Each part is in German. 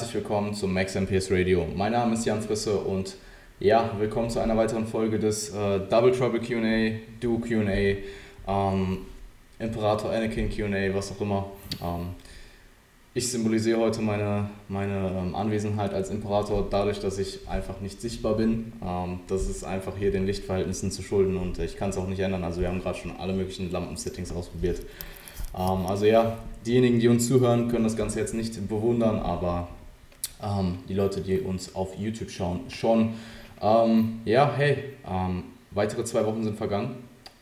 Herzlich willkommen zum Max MPS Radio. Mein Name ist Jan Frisse und ja, willkommen zu einer weiteren Folge des äh, Double Trouble QA, Duo QA, ähm, Imperator Anakin QA, was auch immer. Ähm, ich symbolisiere heute meine, meine ähm, Anwesenheit als Imperator dadurch, dass ich einfach nicht sichtbar bin. Ähm, das ist einfach hier den Lichtverhältnissen zu schulden und ich kann es auch nicht ändern. Also wir haben gerade schon alle möglichen Lampensettings ausprobiert. Ähm, also ja, diejenigen, die uns zuhören, können das Ganze jetzt nicht bewundern, aber ähm, die Leute, die uns auf YouTube schauen, schon. Ähm, ja, hey, ähm, weitere zwei Wochen sind vergangen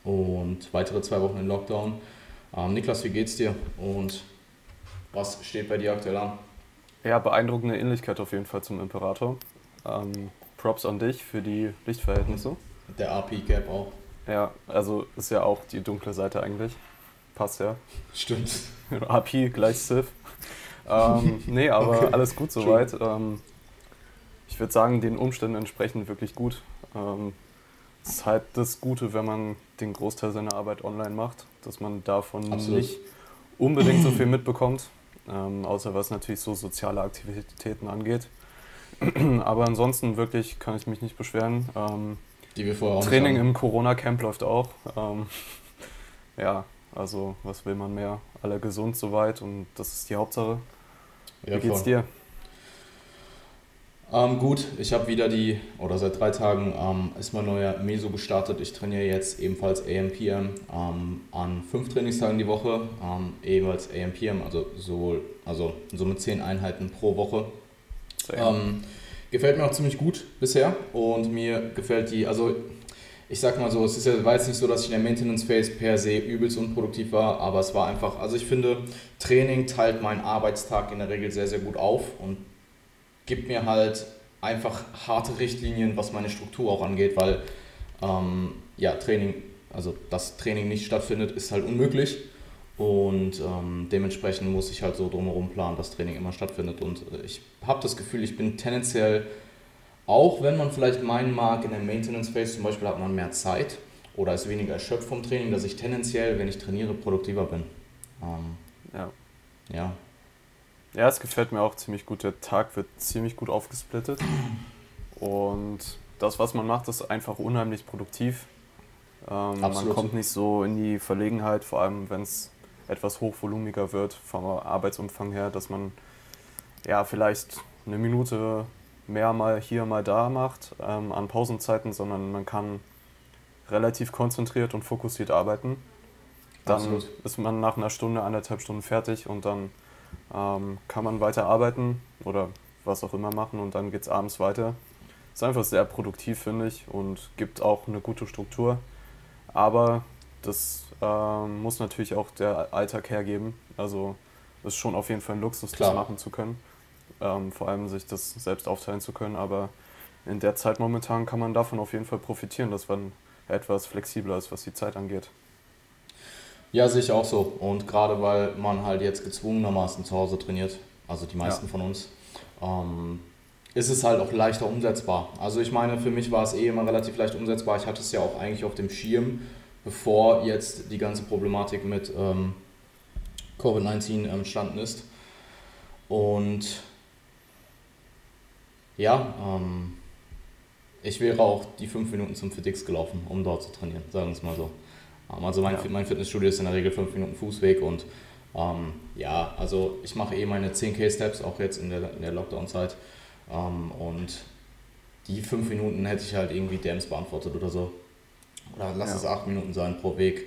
und weitere zwei Wochen in Lockdown. Niklas, wie geht's dir? Und was steht bei dir aktuell an? Ja, beeindruckende Ähnlichkeit auf jeden Fall zum Imperator. Ähm, Props an dich für die Lichtverhältnisse. Der AP-Gap auch. Ja, also ist ja auch die dunkle Seite eigentlich. Passt ja. Stimmt. AP gleich Sith. Ähm, nee, aber okay. alles gut soweit. Ähm, ich würde sagen, den Umständen entsprechend wirklich gut. Ähm, es ist halt das Gute, wenn man den Großteil seiner Arbeit online macht, dass man davon Absolut. nicht unbedingt so viel mitbekommt ähm, außer was natürlich so soziale Aktivitäten angeht. Aber ansonsten wirklich kann ich mich nicht beschweren. Ähm, Die wir vorher Training im Corona-Camp läuft auch. Ähm, ja, also was will man mehr? Alle gesund soweit und das ist die Hauptsache. Ja, Wie geht's voll. dir? Ähm, gut, ich habe wieder die, oder seit drei Tagen ähm, ist mein neuer Meso gestartet. Ich trainiere jetzt ebenfalls AMPM ähm, an fünf Trainingstagen die Woche, ähm, ebenfalls AMPM, also sowohl, also so mit zehn Einheiten pro Woche. Ähm, gefällt mir auch ziemlich gut bisher und mir gefällt die, also ich sag mal so, es ist ja, war jetzt nicht so, dass ich in der Maintenance Phase per se übelst unproduktiv war, aber es war einfach, also ich finde, Training teilt meinen Arbeitstag in der Regel sehr, sehr gut auf und gibt mir halt einfach harte Richtlinien, was meine Struktur auch angeht, weil ähm, ja, Training, also dass Training nicht stattfindet, ist halt unmöglich. Und ähm, dementsprechend muss ich halt so drumherum planen, dass Training immer stattfindet. Und äh, ich habe das Gefühl, ich bin tendenziell, auch wenn man vielleicht meinen mag, in der Maintenance Phase zum Beispiel hat man mehr Zeit oder ist weniger erschöpft vom Training, dass ich tendenziell, wenn ich trainiere, produktiver bin. Ähm, ja. Ja, ja, es gefällt mir auch ziemlich gut. Der Tag wird ziemlich gut aufgesplittet. Und das, was man macht, ist einfach unheimlich produktiv. Ähm, man kommt nicht so in die Verlegenheit, vor allem wenn es etwas hochvolumiger wird vom Arbeitsumfang her, dass man ja vielleicht eine Minute mehr mal hier, mal da macht ähm, an Pausenzeiten, sondern man kann relativ konzentriert und fokussiert arbeiten. Dann Absolut. ist man nach einer Stunde, anderthalb Stunden fertig und dann ähm, kann man weiter arbeiten oder was auch immer machen und dann geht es abends weiter. Ist einfach sehr produktiv, finde ich, und gibt auch eine gute Struktur. Aber das ähm, muss natürlich auch der Alltag hergeben. Also ist schon auf jeden Fall ein Luxus, Klar. das machen zu können. Ähm, vor allem sich das selbst aufteilen zu können. Aber in der Zeit momentan kann man davon auf jeden Fall profitieren, dass man etwas flexibler ist, was die Zeit angeht. Ja, sehe ich auch so. Und gerade weil man halt jetzt gezwungenermaßen zu Hause trainiert, also die meisten ja. von uns, ähm, ist es halt auch leichter umsetzbar. Also ich meine, für mich war es eh immer relativ leicht umsetzbar. Ich hatte es ja auch eigentlich auf dem Schirm, bevor jetzt die ganze Problematik mit ähm, Covid-19 entstanden ist. Und ja, ähm, ich wäre auch die fünf Minuten zum FitX gelaufen, um dort zu trainieren, sagen wir es mal so. Ähm, also mein, ja. mein Fitnessstudio ist in der Regel 5 Minuten Fußweg und ähm, ja, also ich mache eh meine 10k-Steps, auch jetzt in der, in der Lockdown-Zeit. Ähm, und die 5 Minuten hätte ich halt irgendwie Dams beantwortet oder so. Oder lass ja. es 8 Minuten sein pro Weg.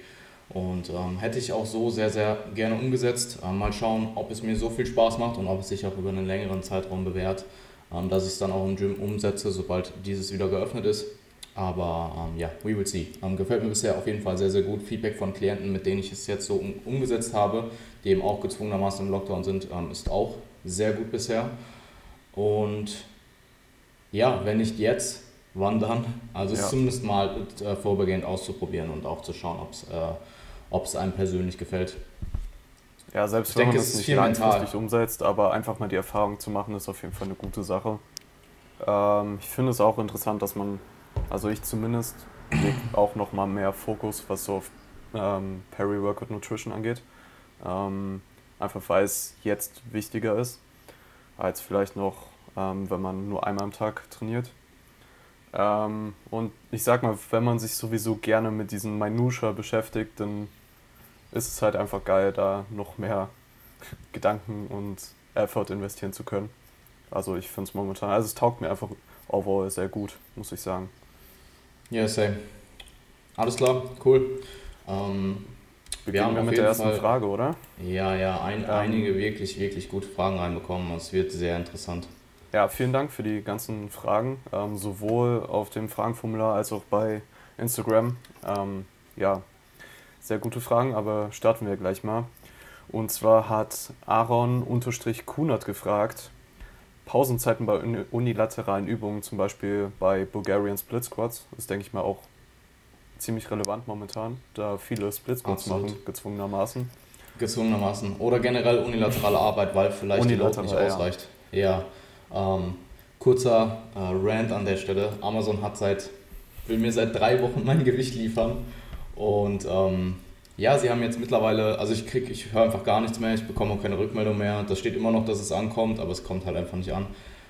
Und ähm, hätte ich auch so sehr, sehr gerne umgesetzt. Ähm, mal schauen, ob es mir so viel Spaß macht und ob es sich auch über einen längeren Zeitraum bewährt, dass ich es dann auch im Gym umsetze, sobald dieses wieder geöffnet ist. Aber ähm, ja, we will see. Ähm, gefällt mir bisher auf jeden Fall sehr, sehr gut. Feedback von Klienten, mit denen ich es jetzt so um, umgesetzt habe, die eben auch gezwungenermaßen im Lockdown sind, ähm, ist auch sehr gut bisher. Und ja, wenn nicht jetzt, wann dann? Also ja. zumindest mal äh, vorübergehend auszuprobieren und auch zu schauen, ob es äh, einem persönlich gefällt. Ja, selbst ich wenn denke, man es nicht langfristig umsetzt, aber einfach mal die Erfahrung zu machen, ist auf jeden Fall eine gute Sache. Ähm, ich finde es auch interessant, dass man also ich zumindest auch noch mal mehr Fokus, was so auf ähm, Peri-Workout Nutrition angeht. Ähm, einfach weil es jetzt wichtiger ist. als vielleicht noch, ähm, wenn man nur einmal am Tag trainiert. Ähm, und ich sag mal, wenn man sich sowieso gerne mit diesen Minutia beschäftigt, dann ist es halt einfach geil, da noch mehr Gedanken und Effort investieren zu können. Also ich finde es momentan, also es taugt mir einfach overall sehr gut, muss ich sagen. Ja, same. Alles klar, cool. Ähm, wir haben wir mit der ersten Fall, Frage, oder? Ja, ja, ein, ähm, einige wirklich, wirklich gute Fragen reinbekommen. Es wird sehr interessant. Ja, vielen Dank für die ganzen Fragen, ähm, sowohl auf dem Fragenformular als auch bei Instagram. Ähm, ja, sehr gute Fragen, aber starten wir gleich mal. Und zwar hat Aaron-Kunert gefragt, Pausenzeiten bei unilateralen Übungen, zum Beispiel bei Bulgarian Split Squats, ist denke ich mal auch ziemlich relevant momentan, da viele Split Squats machen, gezwungenermaßen. Gezwungenermaßen. Oder generell unilaterale Arbeit, weil vielleicht die Load nicht ausreicht. Ja. ja. Ähm, kurzer äh, Rant an der Stelle. Amazon hat seit, will mir seit drei Wochen mein Gewicht liefern. Und ähm, ja, sie haben jetzt mittlerweile, also ich krieg, ich höre einfach gar nichts mehr, ich bekomme auch keine Rückmeldung mehr. Da steht immer noch, dass es ankommt, aber es kommt halt einfach nicht an.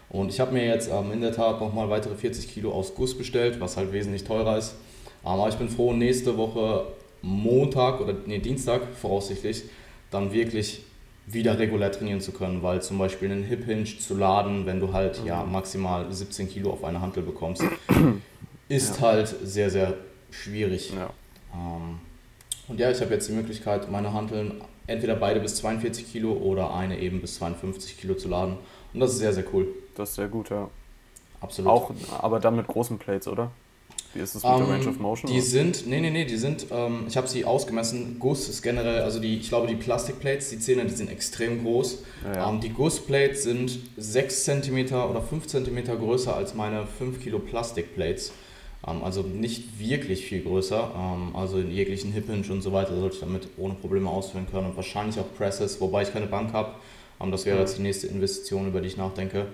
Und ich habe mir jetzt ähm, in der Tat nochmal weitere 40 Kilo aus Guss bestellt, was halt wesentlich teurer ist. Aber ich bin froh, nächste Woche Montag oder nee, Dienstag voraussichtlich dann wirklich wieder regulär trainieren zu können, weil zum Beispiel einen Hip Hinge zu laden, wenn du halt ja mhm. maximal 17 Kilo auf eine Hantel bekommst, ist ja. halt sehr, sehr schwierig. Ja. Ähm, und ja, ich habe jetzt die Möglichkeit, meine Hanteln entweder beide bis 42 Kilo oder eine eben bis 52 Kilo zu laden. Und das ist sehr, sehr cool. Das ist sehr gut, ja. Absolut. Auch, aber dann mit großen Plates, oder? Wie ist das mit um, der Range of ähm, Motion? Die oder? sind, nee, nee, nee, die sind, ähm, ich habe sie ausgemessen. Guss ist generell, also die, ich glaube, die Plastikplates, die Zähne, die sind extrem groß. Ja, ja. Ähm, die Gussplates sind 6 cm oder 5 cm größer als meine 5 Kilo Plastikplates. Ähm, also nicht wirklich viel größer. Ähm, also in jeglichen Hip Hinge und so weiter sollte ich damit ohne Probleme ausführen können. Und wahrscheinlich auch Presses, wobei ich keine Bank habe. Ähm, das wäre jetzt die nächste Investition, über die ich nachdenke.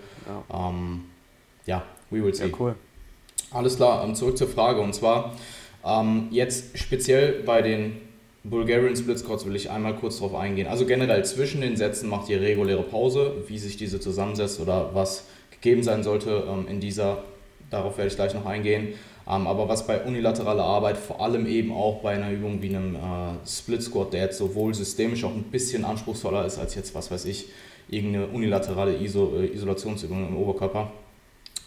Ja, ja we will see. Ja, cool. Alles klar, zurück zur Frage. Und zwar jetzt speziell bei den Bulgarian Split Squats will ich einmal kurz darauf eingehen. Also generell zwischen den Sätzen macht ihr reguläre Pause, wie sich diese zusammensetzt oder was gegeben sein sollte in dieser. Darauf werde ich gleich noch eingehen. Ähm, aber was bei unilateraler Arbeit, vor allem eben auch bei einer Übung wie einem äh, Split Squat, der jetzt sowohl systemisch auch ein bisschen anspruchsvoller ist als jetzt, was weiß ich, irgendeine unilaterale Iso äh, Isolationsübung im Oberkörper,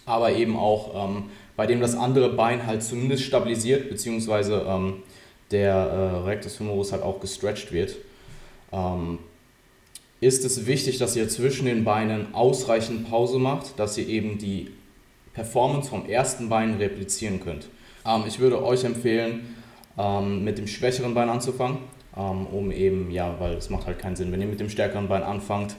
aber eben auch ähm, bei dem das andere Bein halt zumindest stabilisiert, beziehungsweise ähm, der äh, Rectus femoris halt auch gestretched wird, ähm, ist es wichtig, dass ihr zwischen den Beinen ausreichend Pause macht, dass ihr eben die Performance vom ersten Bein replizieren könnt. Ähm, ich würde euch empfehlen, ähm, mit dem schwächeren Bein anzufangen, ähm, um eben, ja, weil es macht halt keinen Sinn, wenn ihr mit dem stärkeren Bein anfangt,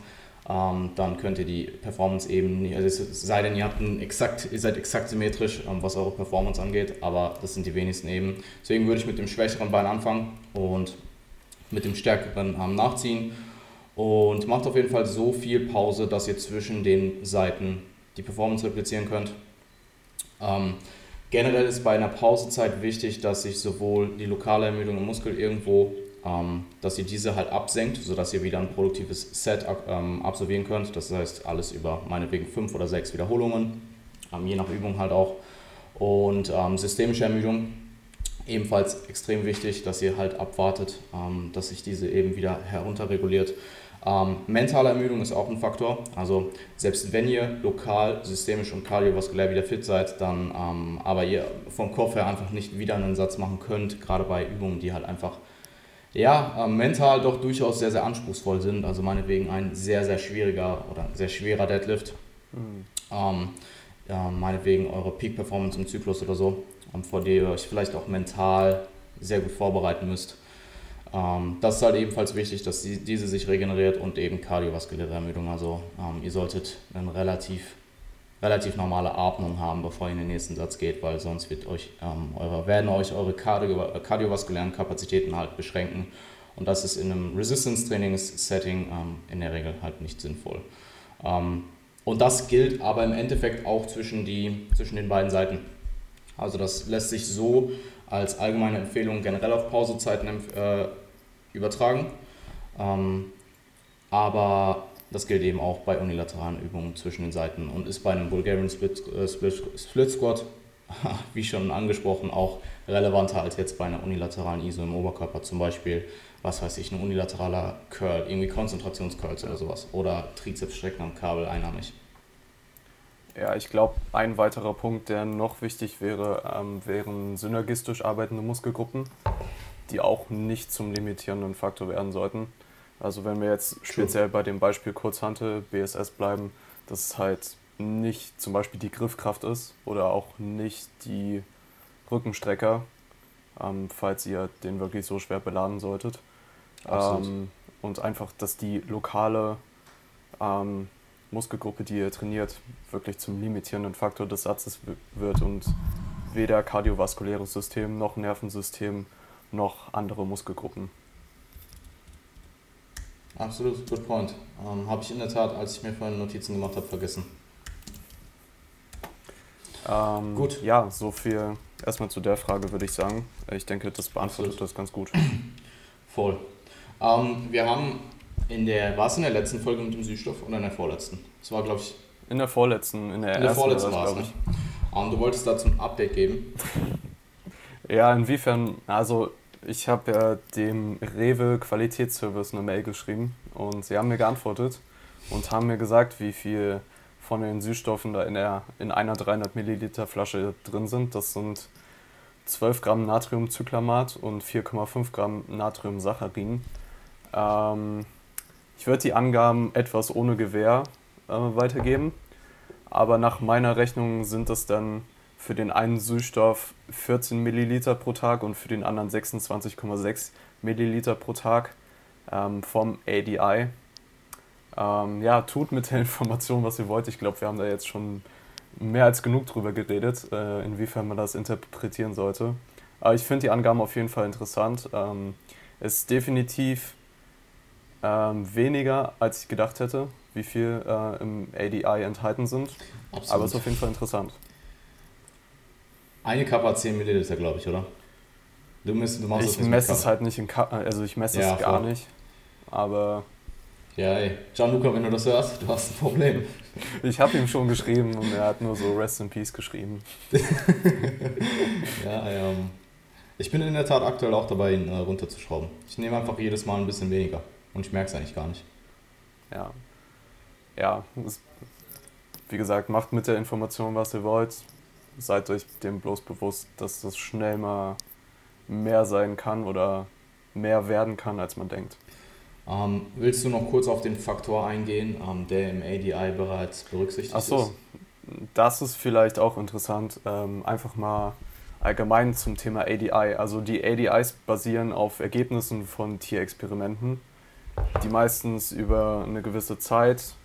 ähm, dann könnt ihr die Performance eben nicht, also es sei denn, ihr, habt exakt, ihr seid exakt symmetrisch, ähm, was eure Performance angeht, aber das sind die wenigsten eben. Deswegen würde ich mit dem schwächeren Bein anfangen und mit dem stärkeren ähm, nachziehen und macht auf jeden Fall so viel Pause, dass ihr zwischen den Seiten die Performance replizieren könnt. Ähm, generell ist bei einer Pausezeit wichtig, dass sich sowohl die lokale Ermüdung im Muskel irgendwo ähm, dass ihr diese halt absenkt, sodass ihr wieder ein produktives Set ähm, absolvieren könnt. Das heißt, alles über meinetwegen fünf oder sechs Wiederholungen, ähm, je nach Übung halt auch. Und ähm, systemische Ermüdung, ebenfalls extrem wichtig, dass ihr halt abwartet, ähm, dass sich diese eben wieder herunterreguliert. Ähm, mentale Ermüdung ist auch ein Faktor. Also selbst wenn ihr lokal, systemisch und kardiovaskulär wieder fit seid, dann ähm, aber ihr vom Kopf her einfach nicht wieder einen Satz machen könnt, gerade bei Übungen, die halt einfach ja, äh, mental doch durchaus sehr, sehr anspruchsvoll sind. Also meinetwegen ein sehr, sehr schwieriger oder sehr schwerer Deadlift. Mhm. Ähm, ja, meinetwegen eure Peak-Performance im Zyklus oder so, ähm, vor der ihr euch vielleicht auch mental sehr gut vorbereiten müsst. Ähm, das ist halt ebenfalls wichtig, dass die, diese sich regeneriert und eben kardiovaskuläre Ermüdung. Also ähm, ihr solltet einen relativ relativ normale Atmung haben, bevor ihr in den nächsten Satz geht, weil sonst wird euch, ähm, eure, werden euch eure Kardio, kardiovaskulären Kapazitäten halt beschränken. Und das ist in einem Resistance-Trainings-Setting ähm, in der Regel halt nicht sinnvoll. Ähm, und das gilt aber im Endeffekt auch zwischen, die, zwischen den beiden Seiten. Also das lässt sich so als allgemeine Empfehlung generell auf Pausezeiten äh, übertragen. Ähm, aber das gilt eben auch bei unilateralen Übungen zwischen den Seiten und ist bei einem Bulgarian Split, äh, Split, Split Squat, wie schon angesprochen, auch relevanter als jetzt bei einer unilateralen ISO im Oberkörper. Zum Beispiel, was weiß ich, ein unilateraler Curl, irgendwie Konzentrationscurls oder sowas. Oder Trizepsstrecken am Kabel einarmig. Ja, ich glaube, ein weiterer Punkt, der noch wichtig wäre, ähm, wären synergistisch arbeitende Muskelgruppen, die auch nicht zum limitierenden Faktor werden sollten. Also wenn wir jetzt speziell bei dem Beispiel Kurzhantel, BSS bleiben, dass es halt nicht zum Beispiel die Griffkraft ist oder auch nicht die Rückenstrecker, ähm, falls ihr den wirklich so schwer beladen solltet. Ähm, und einfach, dass die lokale ähm, Muskelgruppe, die ihr trainiert, wirklich zum limitierenden Faktor des Satzes wird und weder kardiovaskuläres System noch Nervensystem noch andere Muskelgruppen. Absolut, good point. Ähm, habe ich in der Tat, als ich mir vorhin Notizen gemacht habe, vergessen. Ähm, gut. Ja, so viel erstmal zu der Frage würde ich sagen. Ich denke, das beantwortet Absolut. das ganz gut. Voll. Ähm, wir haben in der, war es in der letzten Folge mit dem Süßstoff oder in der vorletzten? Das war, glaube ich. In der vorletzten, in der, in der ersten vorletzten war es, glaube ich. Ne? Ähm, du wolltest dazu ein Update geben. ja, inwiefern, also ich habe ja dem Rewe Qualitätsservice eine Mail geschrieben und sie haben mir geantwortet und haben mir gesagt, wie viel von den Süßstoffen da in, der, in einer 300 Milliliter Flasche drin sind. Das sind 12 Gramm Natriumcyclamat und 4,5 Gramm Natriumsaccharin. Ähm, ich werde die Angaben etwas ohne Gewähr äh, weitergeben, aber nach meiner Rechnung sind das dann für den einen Süßstoff 14 Milliliter pro Tag und für den anderen 26,6 Milliliter pro Tag ähm, vom ADI. Ähm, ja, tut mit der Information, was ihr wollt. Ich glaube, wir haben da jetzt schon mehr als genug drüber geredet, äh, inwiefern man das interpretieren sollte. Aber ich finde die Angaben auf jeden Fall interessant. Ähm, es ist definitiv ähm, weniger, als ich gedacht hätte, wie viel äh, im ADI enthalten sind. Absolut. Aber es ist auf jeden Fall interessant. Eine Kappa 10 Milliliter, glaube ich, oder? Du, misst, du machst ich messe es halt nicht in Kappa, also ich messe ja, es gar voll. nicht. Aber. Ja, ey. Gianluca, wenn du das hörst, du hast ein Problem. Ich habe ihm schon geschrieben und er hat nur so Rest in Peace geschrieben. ja, ähm, ich bin in der Tat aktuell auch dabei, ihn äh, runterzuschrauben. Ich nehme einfach jedes Mal ein bisschen weniger. Und ich merke es eigentlich gar nicht. Ja. Ja, wie gesagt, macht mit der Information, was ihr wollt. Seid euch dem bloß bewusst, dass das schnell mal mehr sein kann oder mehr werden kann, als man denkt. Ähm, willst du noch kurz auf den Faktor eingehen, ähm, der im ADI bereits berücksichtigt Ach so, ist? das ist vielleicht auch interessant. Ähm, einfach mal allgemein zum Thema ADI. Also die ADIs basieren auf Ergebnissen von Tierexperimenten die meistens über eine gewisse Zeit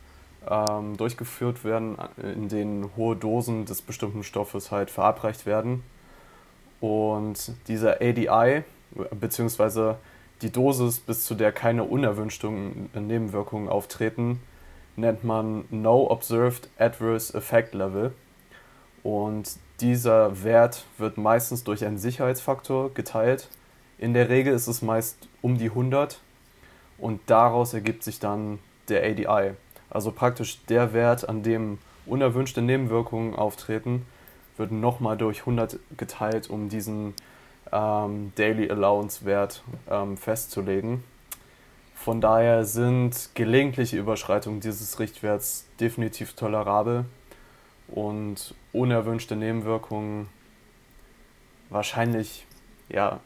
ähm, durchgeführt werden, in denen hohe Dosen des bestimmten Stoffes halt verabreicht werden. Und dieser ADI, beziehungsweise die Dosis, bis zu der keine unerwünschten Nebenwirkungen auftreten, nennt man No Observed Adverse Effect Level. Und dieser Wert wird meistens durch einen Sicherheitsfaktor geteilt. In der Regel ist es meist um die 100 und daraus ergibt sich dann der ADI. Also praktisch der Wert, an dem unerwünschte Nebenwirkungen auftreten, wird nochmal durch 100 geteilt, um diesen ähm, Daily Allowance Wert ähm, festzulegen. Von daher sind gelegentliche Überschreitungen dieses Richtwerts definitiv tolerabel und unerwünschte Nebenwirkungen wahrscheinlich, ja,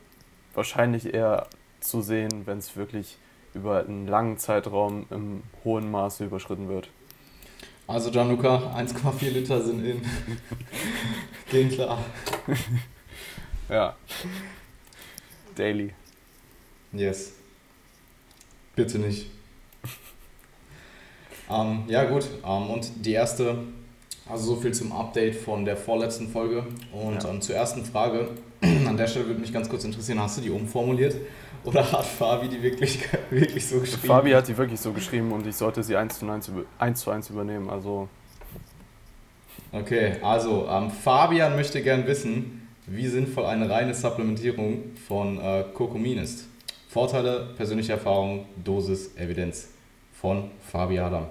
wahrscheinlich eher zu sehen, wenn es wirklich über einen langen Zeitraum im hohen Maße überschritten wird. Also Gianluca, 1,4 Liter sind in. Gehen klar. ja. Daily. Yes. Bitte nicht. ähm, ja gut, ähm, und die erste, also so viel zum Update von der vorletzten Folge. Und ja. ähm, zur ersten Frage, an der Stelle würde mich ganz kurz interessieren, hast du die umformuliert? Oder hat Fabi die wirklich, wirklich so geschrieben? Fabi hat die wirklich so geschrieben und ich sollte sie eins zu eins, eins zu eins übernehmen. Also. Okay, also ähm, Fabian möchte gern wissen, wie sinnvoll eine reine Supplementierung von äh, Kokomin ist. Vorteile, persönliche Erfahrung, Dosis, Evidenz. von Fabi Adam.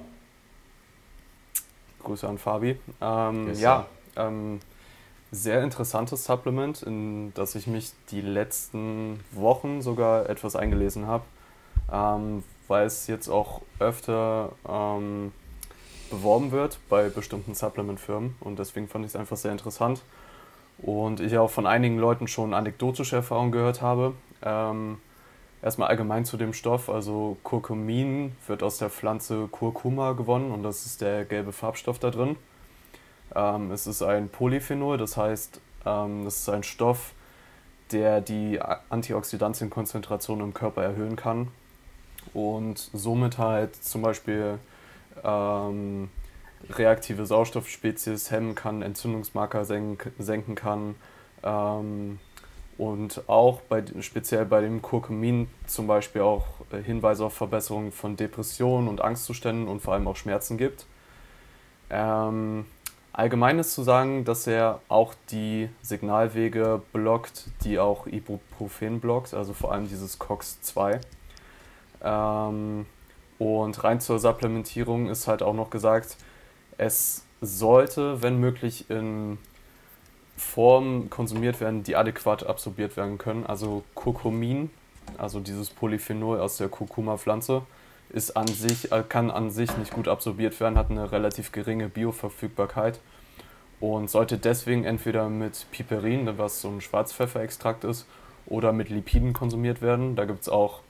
Grüße an Fabi. Ähm, ja, ähm, sehr interessantes Supplement, in das ich mich die letzten Wochen sogar etwas eingelesen habe, ähm, weil es jetzt auch öfter ähm, beworben wird bei bestimmten Supplement-Firmen und deswegen fand ich es einfach sehr interessant. Und ich auch von einigen Leuten schon anekdotische Erfahrungen gehört habe. Ähm, erstmal allgemein zu dem Stoff, also Kurkumin wird aus der Pflanze Kurkuma gewonnen und das ist der gelbe Farbstoff da drin. Ähm, es ist ein Polyphenol, das heißt, ähm, es ist ein Stoff, der die Antioxidantienkonzentration im Körper erhöhen kann und somit halt zum Beispiel ähm, reaktive Sauerstoffspezies hemmen kann, Entzündungsmarker senk senken kann ähm, und auch bei, speziell bei dem Kurkumin zum Beispiel auch äh, Hinweise auf Verbesserungen von Depressionen und Angstzuständen und vor allem auch Schmerzen gibt. Ähm, Allgemein ist zu sagen, dass er auch die Signalwege blockt, die auch Ibuprofen blockt, also vor allem dieses COX-2. Ähm, und rein zur Supplementierung ist halt auch noch gesagt, es sollte, wenn möglich, in Formen konsumiert werden, die adäquat absorbiert werden können. Also Kurkumin, also dieses Polyphenol aus der Kurkuma-Pflanze, ist an sich, äh, kann an sich nicht gut absorbiert werden, hat eine relativ geringe Bioverfügbarkeit und sollte deswegen entweder mit Piperin, was so ein Schwarzpfefferextrakt ist, oder mit Lipiden konsumiert werden. Da gibt es auch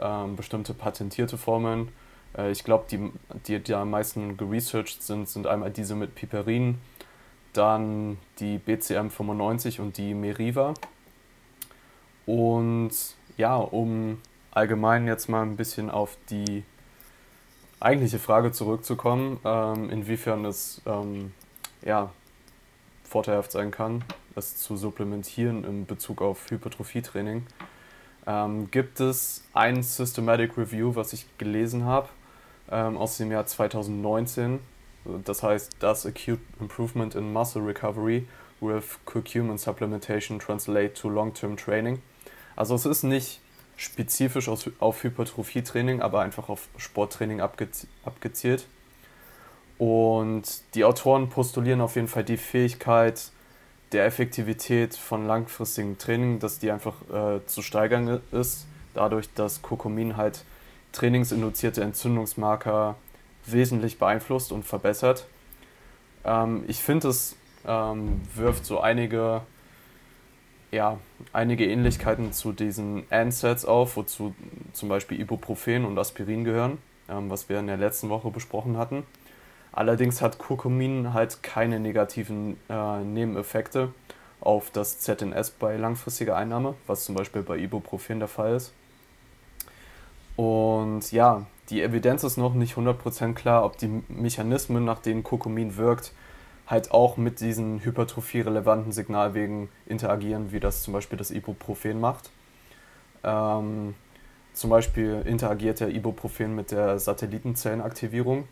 ähm, bestimmte patentierte Formeln. Äh, ich glaube, die, die, die am meisten geresearched sind, sind einmal diese mit Piperin, dann die BCM 95 und die Meriva. Und ja, um allgemein jetzt mal ein bisschen auf die eigentliche Frage zurückzukommen, ähm, inwiefern es ähm, ja, vorteilhaft sein kann, es zu supplementieren in Bezug auf Hypertrophietraining, ähm, gibt es ein Systematic Review, was ich gelesen habe, ähm, aus dem Jahr 2019. Das heißt, Does Acute Improvement in Muscle Recovery with Curcumin Supplementation Translate to Long-Term Training? Also es ist nicht spezifisch auf Hypertrophietraining, aber einfach auf Sporttraining abgezielt. Und die Autoren postulieren auf jeden Fall die Fähigkeit der Effektivität von langfristigem Training, dass die einfach äh, zu steigern ist, dadurch, dass Kurkumin halt trainingsinduzierte Entzündungsmarker wesentlich beeinflusst und verbessert. Ähm, ich finde, es ähm, wirft so einige ja, einige Ähnlichkeiten zu diesen NSAIDs auf, wozu zum Beispiel Ibuprofen und Aspirin gehören, ähm, was wir in der letzten Woche besprochen hatten. Allerdings hat Kurkumin halt keine negativen äh, Nebeneffekte auf das ZNS bei langfristiger Einnahme, was zum Beispiel bei Ibuprofen der Fall ist. Und ja, die Evidenz ist noch nicht 100% klar, ob die Mechanismen, nach denen Kurkumin wirkt, halt auch mit diesen hypertrophie-relevanten Signalwegen interagieren, wie das zum Beispiel das Ibuprofen macht. Ähm, zum Beispiel interagiert der Ibuprofen mit der Satellitenzellenaktivierung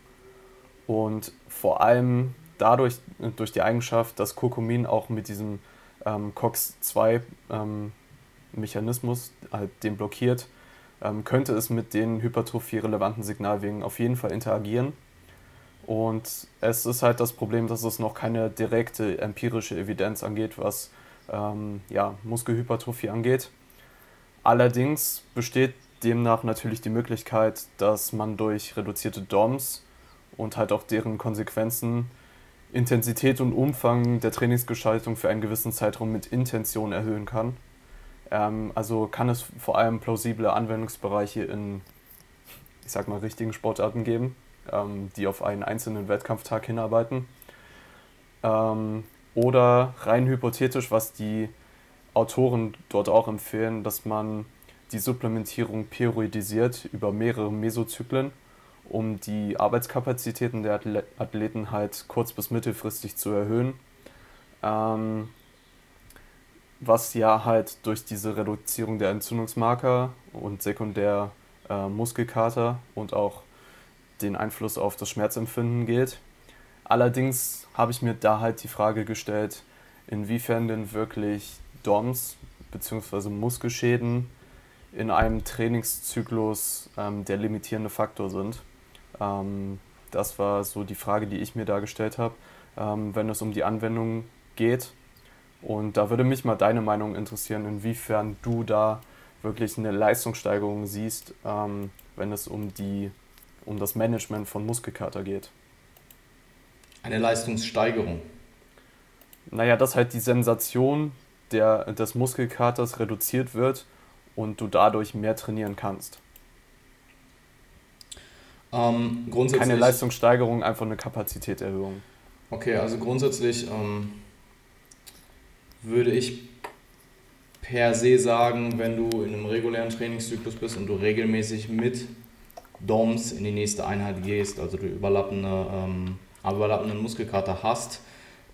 und vor allem dadurch, durch die Eigenschaft, dass Kurkumin auch mit diesem ähm, COX-2-Mechanismus ähm, halt den blockiert, ähm, könnte es mit den hypertrophie-relevanten Signalwegen auf jeden Fall interagieren und es ist halt das Problem, dass es noch keine direkte empirische Evidenz angeht, was ähm, ja, Muskelhypertrophie angeht. Allerdings besteht demnach natürlich die Möglichkeit, dass man durch reduzierte DOMs und halt auch deren Konsequenzen Intensität und Umfang der Trainingsgestaltung für einen gewissen Zeitraum mit Intention erhöhen kann. Ähm, also kann es vor allem plausible Anwendungsbereiche in, ich sag mal, richtigen Sportarten geben die auf einen einzelnen Wettkampftag hinarbeiten. Ähm, oder rein hypothetisch, was die Autoren dort auch empfehlen, dass man die Supplementierung periodisiert über mehrere Mesozyklen, um die Arbeitskapazitäten der Athleten halt kurz- bis mittelfristig zu erhöhen. Ähm, was ja halt durch diese Reduzierung der Entzündungsmarker und sekundär äh, Muskelkater und auch den Einfluss auf das Schmerzempfinden geht. Allerdings habe ich mir da halt die Frage gestellt, inwiefern denn wirklich DOMs bzw. Muskelschäden in einem Trainingszyklus ähm, der limitierende Faktor sind. Ähm, das war so die Frage, die ich mir da gestellt habe, ähm, wenn es um die Anwendung geht. Und da würde mich mal deine Meinung interessieren, inwiefern du da wirklich eine Leistungssteigerung siehst, ähm, wenn es um, die, um das Management von Muskelkater geht. Eine Leistungssteigerung? Naja, dass halt die Sensation der, des Muskelkaters reduziert wird und du dadurch mehr trainieren kannst. Ähm, Keine Leistungssteigerung, einfach eine Kapazitätserhöhung. Okay, also grundsätzlich ähm, würde ich per se sagen, wenn du in einem regulären Trainingszyklus bist und du regelmäßig mit DOMs in die nächste Einheit gehst, also du überlappende, ähm, überlappenden Muskelkater hast,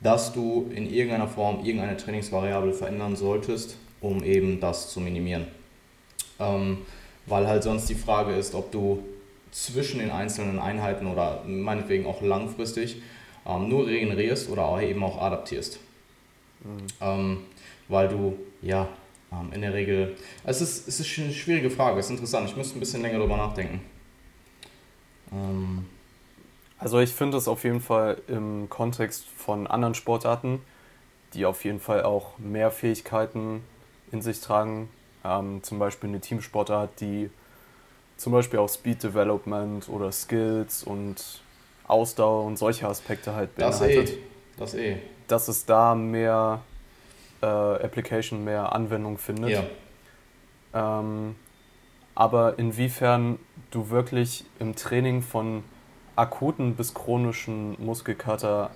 dass du in irgendeiner Form irgendeine Trainingsvariable verändern solltest, um eben das zu minimieren. Ähm, weil halt sonst die Frage ist, ob du zwischen den einzelnen Einheiten oder meinetwegen auch langfristig ähm, nur regenerierst oder auch eben auch adaptierst. Mhm. Ähm, weil du, ja, ähm, in der Regel, es ist, es ist eine schwierige Frage, es ist interessant, ich müsste ein bisschen länger darüber nachdenken. Ähm, also ich finde es auf jeden Fall im Kontext von anderen Sportarten, die auf jeden Fall auch mehr Fähigkeiten in sich tragen, ähm, zum Beispiel eine Teamsportart, die zum Beispiel auch Speed Development oder Skills und Ausdauer und solche Aspekte halt beinhaltet. Das eh. Das eh. Dass es da mehr äh, Application, mehr Anwendung findet. Ja. Ähm, aber inwiefern du wirklich im Training von akuten bis chronischen Muskelkater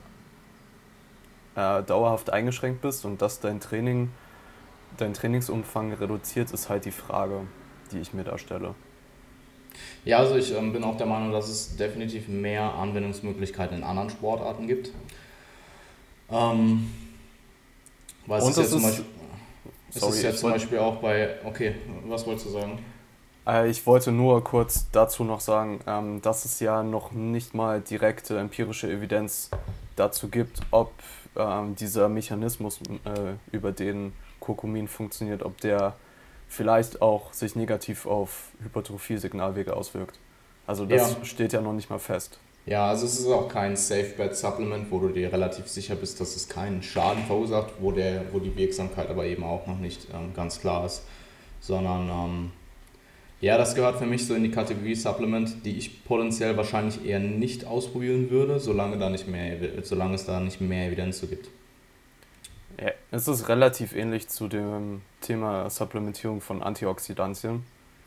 äh, dauerhaft eingeschränkt bist und dass dein Training, dein Trainingsumfang reduziert, ist halt die Frage, die ich mir da stelle. Ja, also ich ähm, bin auch der Meinung, dass es definitiv mehr Anwendungsmöglichkeiten in anderen Sportarten gibt. Ähm, weil es ist ja zum Beispiel, sorry, es ist ja zum Beispiel auch bei, okay, was wolltest du sagen? Äh, ich wollte nur kurz dazu noch sagen, ähm, dass es ja noch nicht mal direkte empirische Evidenz dazu gibt, ob ähm, dieser Mechanismus, äh, über den Kurkumin funktioniert, ob der vielleicht auch sich negativ auf Hypertrophie-Signalwege auswirkt. Also das ja. steht ja noch nicht mal fest. Ja, also es ist auch kein Safe-Bet-Supplement, wo du dir relativ sicher bist, dass es keinen Schaden verursacht, wo, der, wo die Wirksamkeit aber eben auch noch nicht ähm, ganz klar ist, sondern ähm, ja, das gehört für mich so in die Kategorie Supplement, die ich potenziell wahrscheinlich eher nicht ausprobieren würde, solange, da nicht mehr, solange es da nicht mehr Evidenz zu gibt. Ja, es ist relativ ähnlich zu dem Thema Supplementierung von Antioxidantien.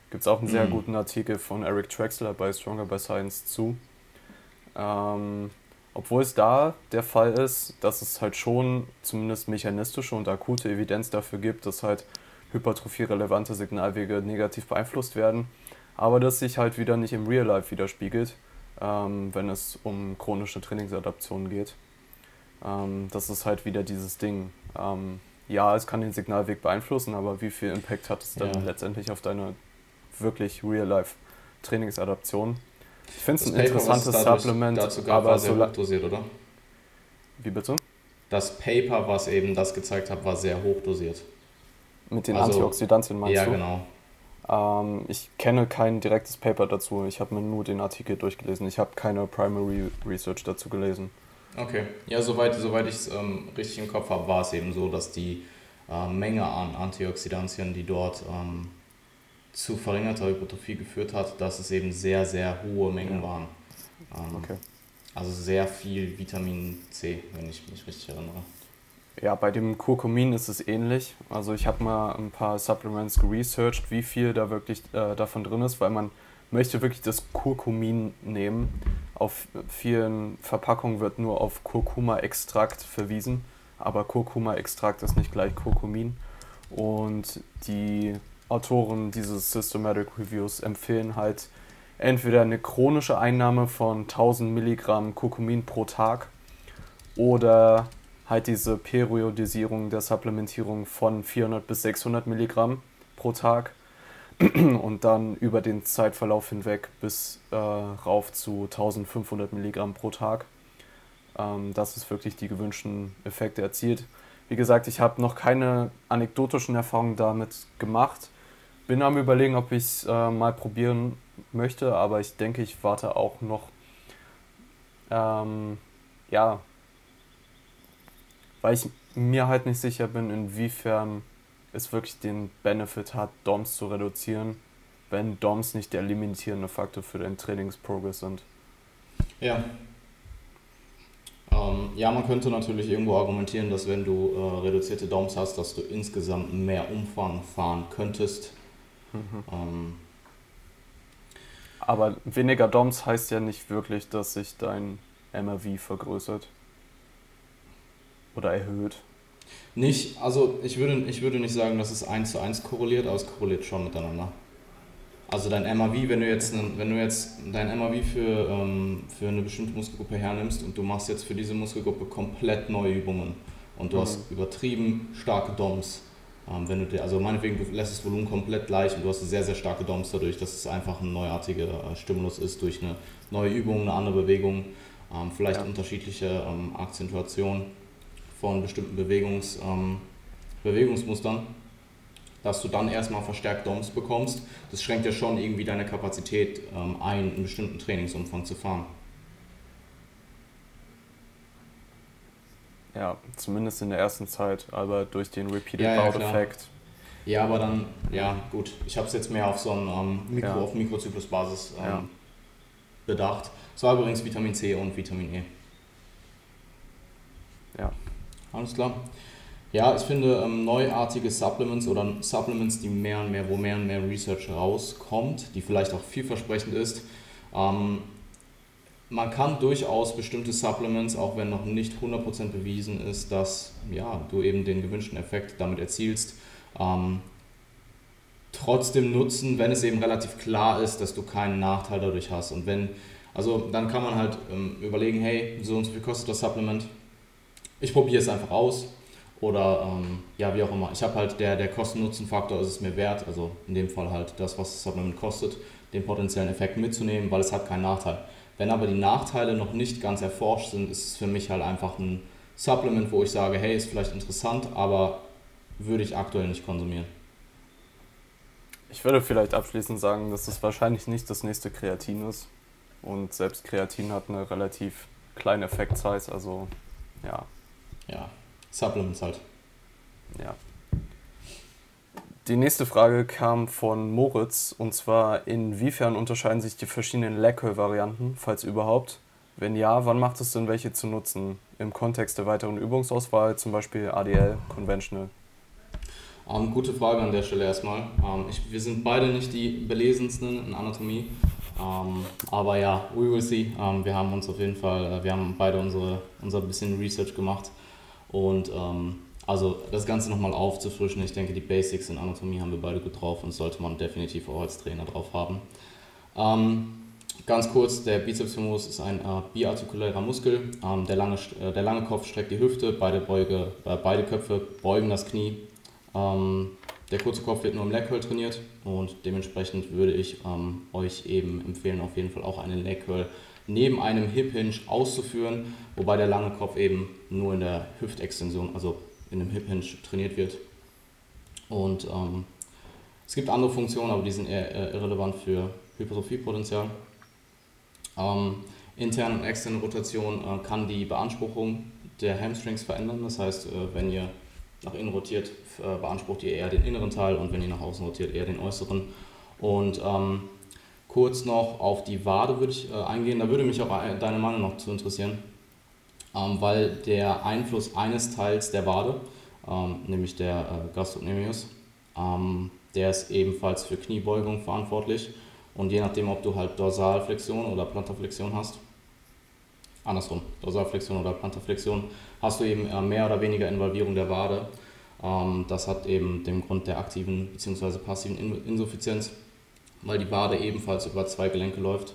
Gibt es auch einen sehr mhm. guten Artikel von Eric Trexler bei Stronger by Science zu. Ähm, obwohl es da der Fall ist, dass es halt schon zumindest mechanistische und akute Evidenz dafür gibt, dass halt hypertrophie-relevante Signalwege negativ beeinflusst werden, aber das sich halt wieder nicht im Real Life widerspiegelt, ähm, wenn es um chronische Trainingsadaptionen geht. Ähm, das ist halt wieder dieses Ding. Ähm, ja, es kann den Signalweg beeinflussen, aber wie viel Impact hat es dann ja. letztendlich auf deine wirklich Real-Life-Trainingsadaption? Ich finde es ein Paper, interessantes dadurch, Supplement, dazu aber so dosiert, oder? Wie bitte? Das Paper, was eben das gezeigt hat, war sehr hoch dosiert. Mit den also, Antioxidantien meinst ja, du? Ja, genau. Ähm, ich kenne kein direktes Paper dazu. Ich habe mir nur den Artikel durchgelesen. Ich habe keine Primary Research dazu gelesen. Okay. Ja, soweit, soweit ich es ähm, richtig im Kopf habe, war es eben so, dass die äh, Menge an Antioxidantien, die dort ähm, zu verringerter Hypertrophie geführt hat, dass es eben sehr, sehr hohe Mengen ja. waren. Ähm, okay. Also sehr viel Vitamin C, wenn ich mich richtig erinnere. Ja, bei dem Kurkumin ist es ähnlich. Also ich habe mal ein paar Supplements geresearched, wie viel da wirklich äh, davon drin ist, weil man möchte wirklich das Kurkumin nehmen. Auf vielen Verpackungen wird nur auf Kurkuma-Extrakt verwiesen, aber Kurkuma-Extrakt ist nicht gleich Kurkumin. Und die Autoren dieses Systematic Reviews empfehlen halt entweder eine chronische Einnahme von 1000 Milligramm Kurkumin pro Tag oder halt diese Periodisierung der Supplementierung von 400 bis 600 Milligramm pro Tag und dann über den Zeitverlauf hinweg bis äh, rauf zu 1500 Milligramm pro Tag. Ähm, dass es wirklich die gewünschten Effekte erzielt. Wie gesagt, ich habe noch keine anekdotischen Erfahrungen damit gemacht, bin am überlegen, ob ich es äh, mal probieren möchte, aber ich denke, ich warte auch noch. Ähm, ja, weil ich mir halt nicht sicher bin, inwiefern es wirklich den Benefit hat, DOMs zu reduzieren, wenn DOMs nicht der limitierende Faktor für den Trainingsprogress sind. Ja. Ähm, ja, man könnte natürlich irgendwo argumentieren, dass wenn du äh, reduzierte DOMs hast, dass du insgesamt mehr Umfang fahren könntest. Mhm. Ähm, aber weniger DOMs heißt ja nicht wirklich, dass sich dein MRV vergrößert. Oder erhöht. Nicht, also ich würde, ich würde nicht sagen, dass es eins zu eins korreliert, aber es korreliert schon miteinander. Also dein MAV, wenn du jetzt, wenn du jetzt dein MAV für, ähm, für eine bestimmte Muskelgruppe hernimmst und du machst jetzt für diese Muskelgruppe komplett neue Übungen und du mhm. hast übertrieben starke DOMs, ähm, wenn du dir, also meinetwegen, du lässt das Volumen komplett gleich und du hast sehr, sehr starke DOMs dadurch, dass es einfach ein neuartiger äh, Stimulus ist durch eine neue Übung, eine andere Bewegung, ähm, vielleicht ja. unterschiedliche ähm, Akzentuationen von bestimmten Bewegungs, ähm, Bewegungsmustern, dass du dann erstmal verstärkt DOMs bekommst. Das schränkt ja schon irgendwie deine Kapazität ähm, ein, einen bestimmten Trainingsumfang zu fahren. Ja, zumindest in der ersten Zeit, aber durch den Repeated ja, Bout-Effekt. Ja, aber dann, ja, gut. Ich habe es jetzt mehr auf so ein ähm, Mikro, ja. auf Mikrozyklusbasis ähm, ja. bedacht. Es war übrigens Vitamin C und Vitamin E. Ja. Alles klar. Ja, ich finde ähm, neuartige Supplements oder Supplements, die mehr und mehr, wo mehr und mehr Research rauskommt, die vielleicht auch vielversprechend ist. Ähm, man kann durchaus bestimmte Supplements, auch wenn noch nicht 100% bewiesen ist, dass ja, du eben den gewünschten Effekt damit erzielst, ähm, trotzdem nutzen, wenn es eben relativ klar ist, dass du keinen Nachteil dadurch hast. Und wenn, also dann kann man halt ähm, überlegen, hey, so und so viel kostet das Supplement, ich probiere es einfach aus oder ähm, ja, wie auch immer. Ich habe halt der, der Kosten-Nutzen-Faktor ist es mir wert, also in dem Fall halt das, was das Supplement kostet, den potenziellen Effekt mitzunehmen, weil es hat keinen Nachteil. Wenn aber die Nachteile noch nicht ganz erforscht sind, ist es für mich halt einfach ein Supplement, wo ich sage, hey, ist vielleicht interessant, aber würde ich aktuell nicht konsumieren. Ich würde vielleicht abschließend sagen, dass es wahrscheinlich nicht das nächste Kreatin ist. Und selbst Kreatin hat eine relativ kleine Effekt-Size, also ja, ja, Supplements halt. Ja. Die nächste Frage kam von Moritz und zwar: Inwiefern unterscheiden sich die verschiedenen Leckel-Varianten, falls überhaupt? Wenn ja, wann macht es Sinn, welche zu nutzen? Im Kontext der weiteren Übungsauswahl, zum Beispiel ADL, Conventional? Ähm, gute Frage an der Stelle erstmal. Ähm, ich, wir sind beide nicht die belesensten in Anatomie, ähm, aber ja, we will see. wir haben uns auf jeden Fall, äh, wir haben beide unsere, unser bisschen Research gemacht und ähm, also das Ganze nochmal aufzufrischen, ich denke, die Basics in Anatomie haben wir beide gut drauf und sollte man definitiv auch als Trainer drauf haben. Ähm, ganz kurz, der Bizeps femoris ist ein äh, biartikulärer Muskel. Ähm, der, lange, äh, der lange Kopf streckt die Hüfte, beide, Beuge, äh, beide Köpfe beugen das Knie. Ähm, der kurze Kopf wird nur im Leg Curl trainiert und dementsprechend würde ich ähm, euch eben empfehlen, auf jeden Fall auch einen Leg Curl neben einem Hip Hinge auszuführen, wobei der lange Kopf eben nur in der Hüftextension, also in dem Hip Hinge trainiert wird. Und ähm, es gibt andere Funktionen, aber die sind eher, irrelevant für Hypertrophiepotenzial. Ähm, interne und externe Rotation äh, kann die Beanspruchung der Hamstrings verändern. Das heißt, äh, wenn ihr nach innen rotiert, äh, beansprucht ihr eher den inneren Teil und wenn ihr nach außen rotiert, eher den äußeren. Und ähm, kurz noch auf die Wade würde ich äh, eingehen. Da würde mich auch äh, deine Meinung noch zu interessieren, weil der Einfluss eines Teils der Wade, ähm, nämlich der äh, Gastrocnemius, ähm, der ist ebenfalls für Kniebeugung verantwortlich. Und je nachdem, ob du halt Dorsalflexion oder Plantarflexion hast, andersrum, Dorsalflexion oder Plantarflexion, hast du eben äh, mehr oder weniger Involvierung der Wade. Ähm, das hat eben den Grund der aktiven bzw. passiven Insuffizienz weil die Wade ebenfalls über zwei Gelenke läuft.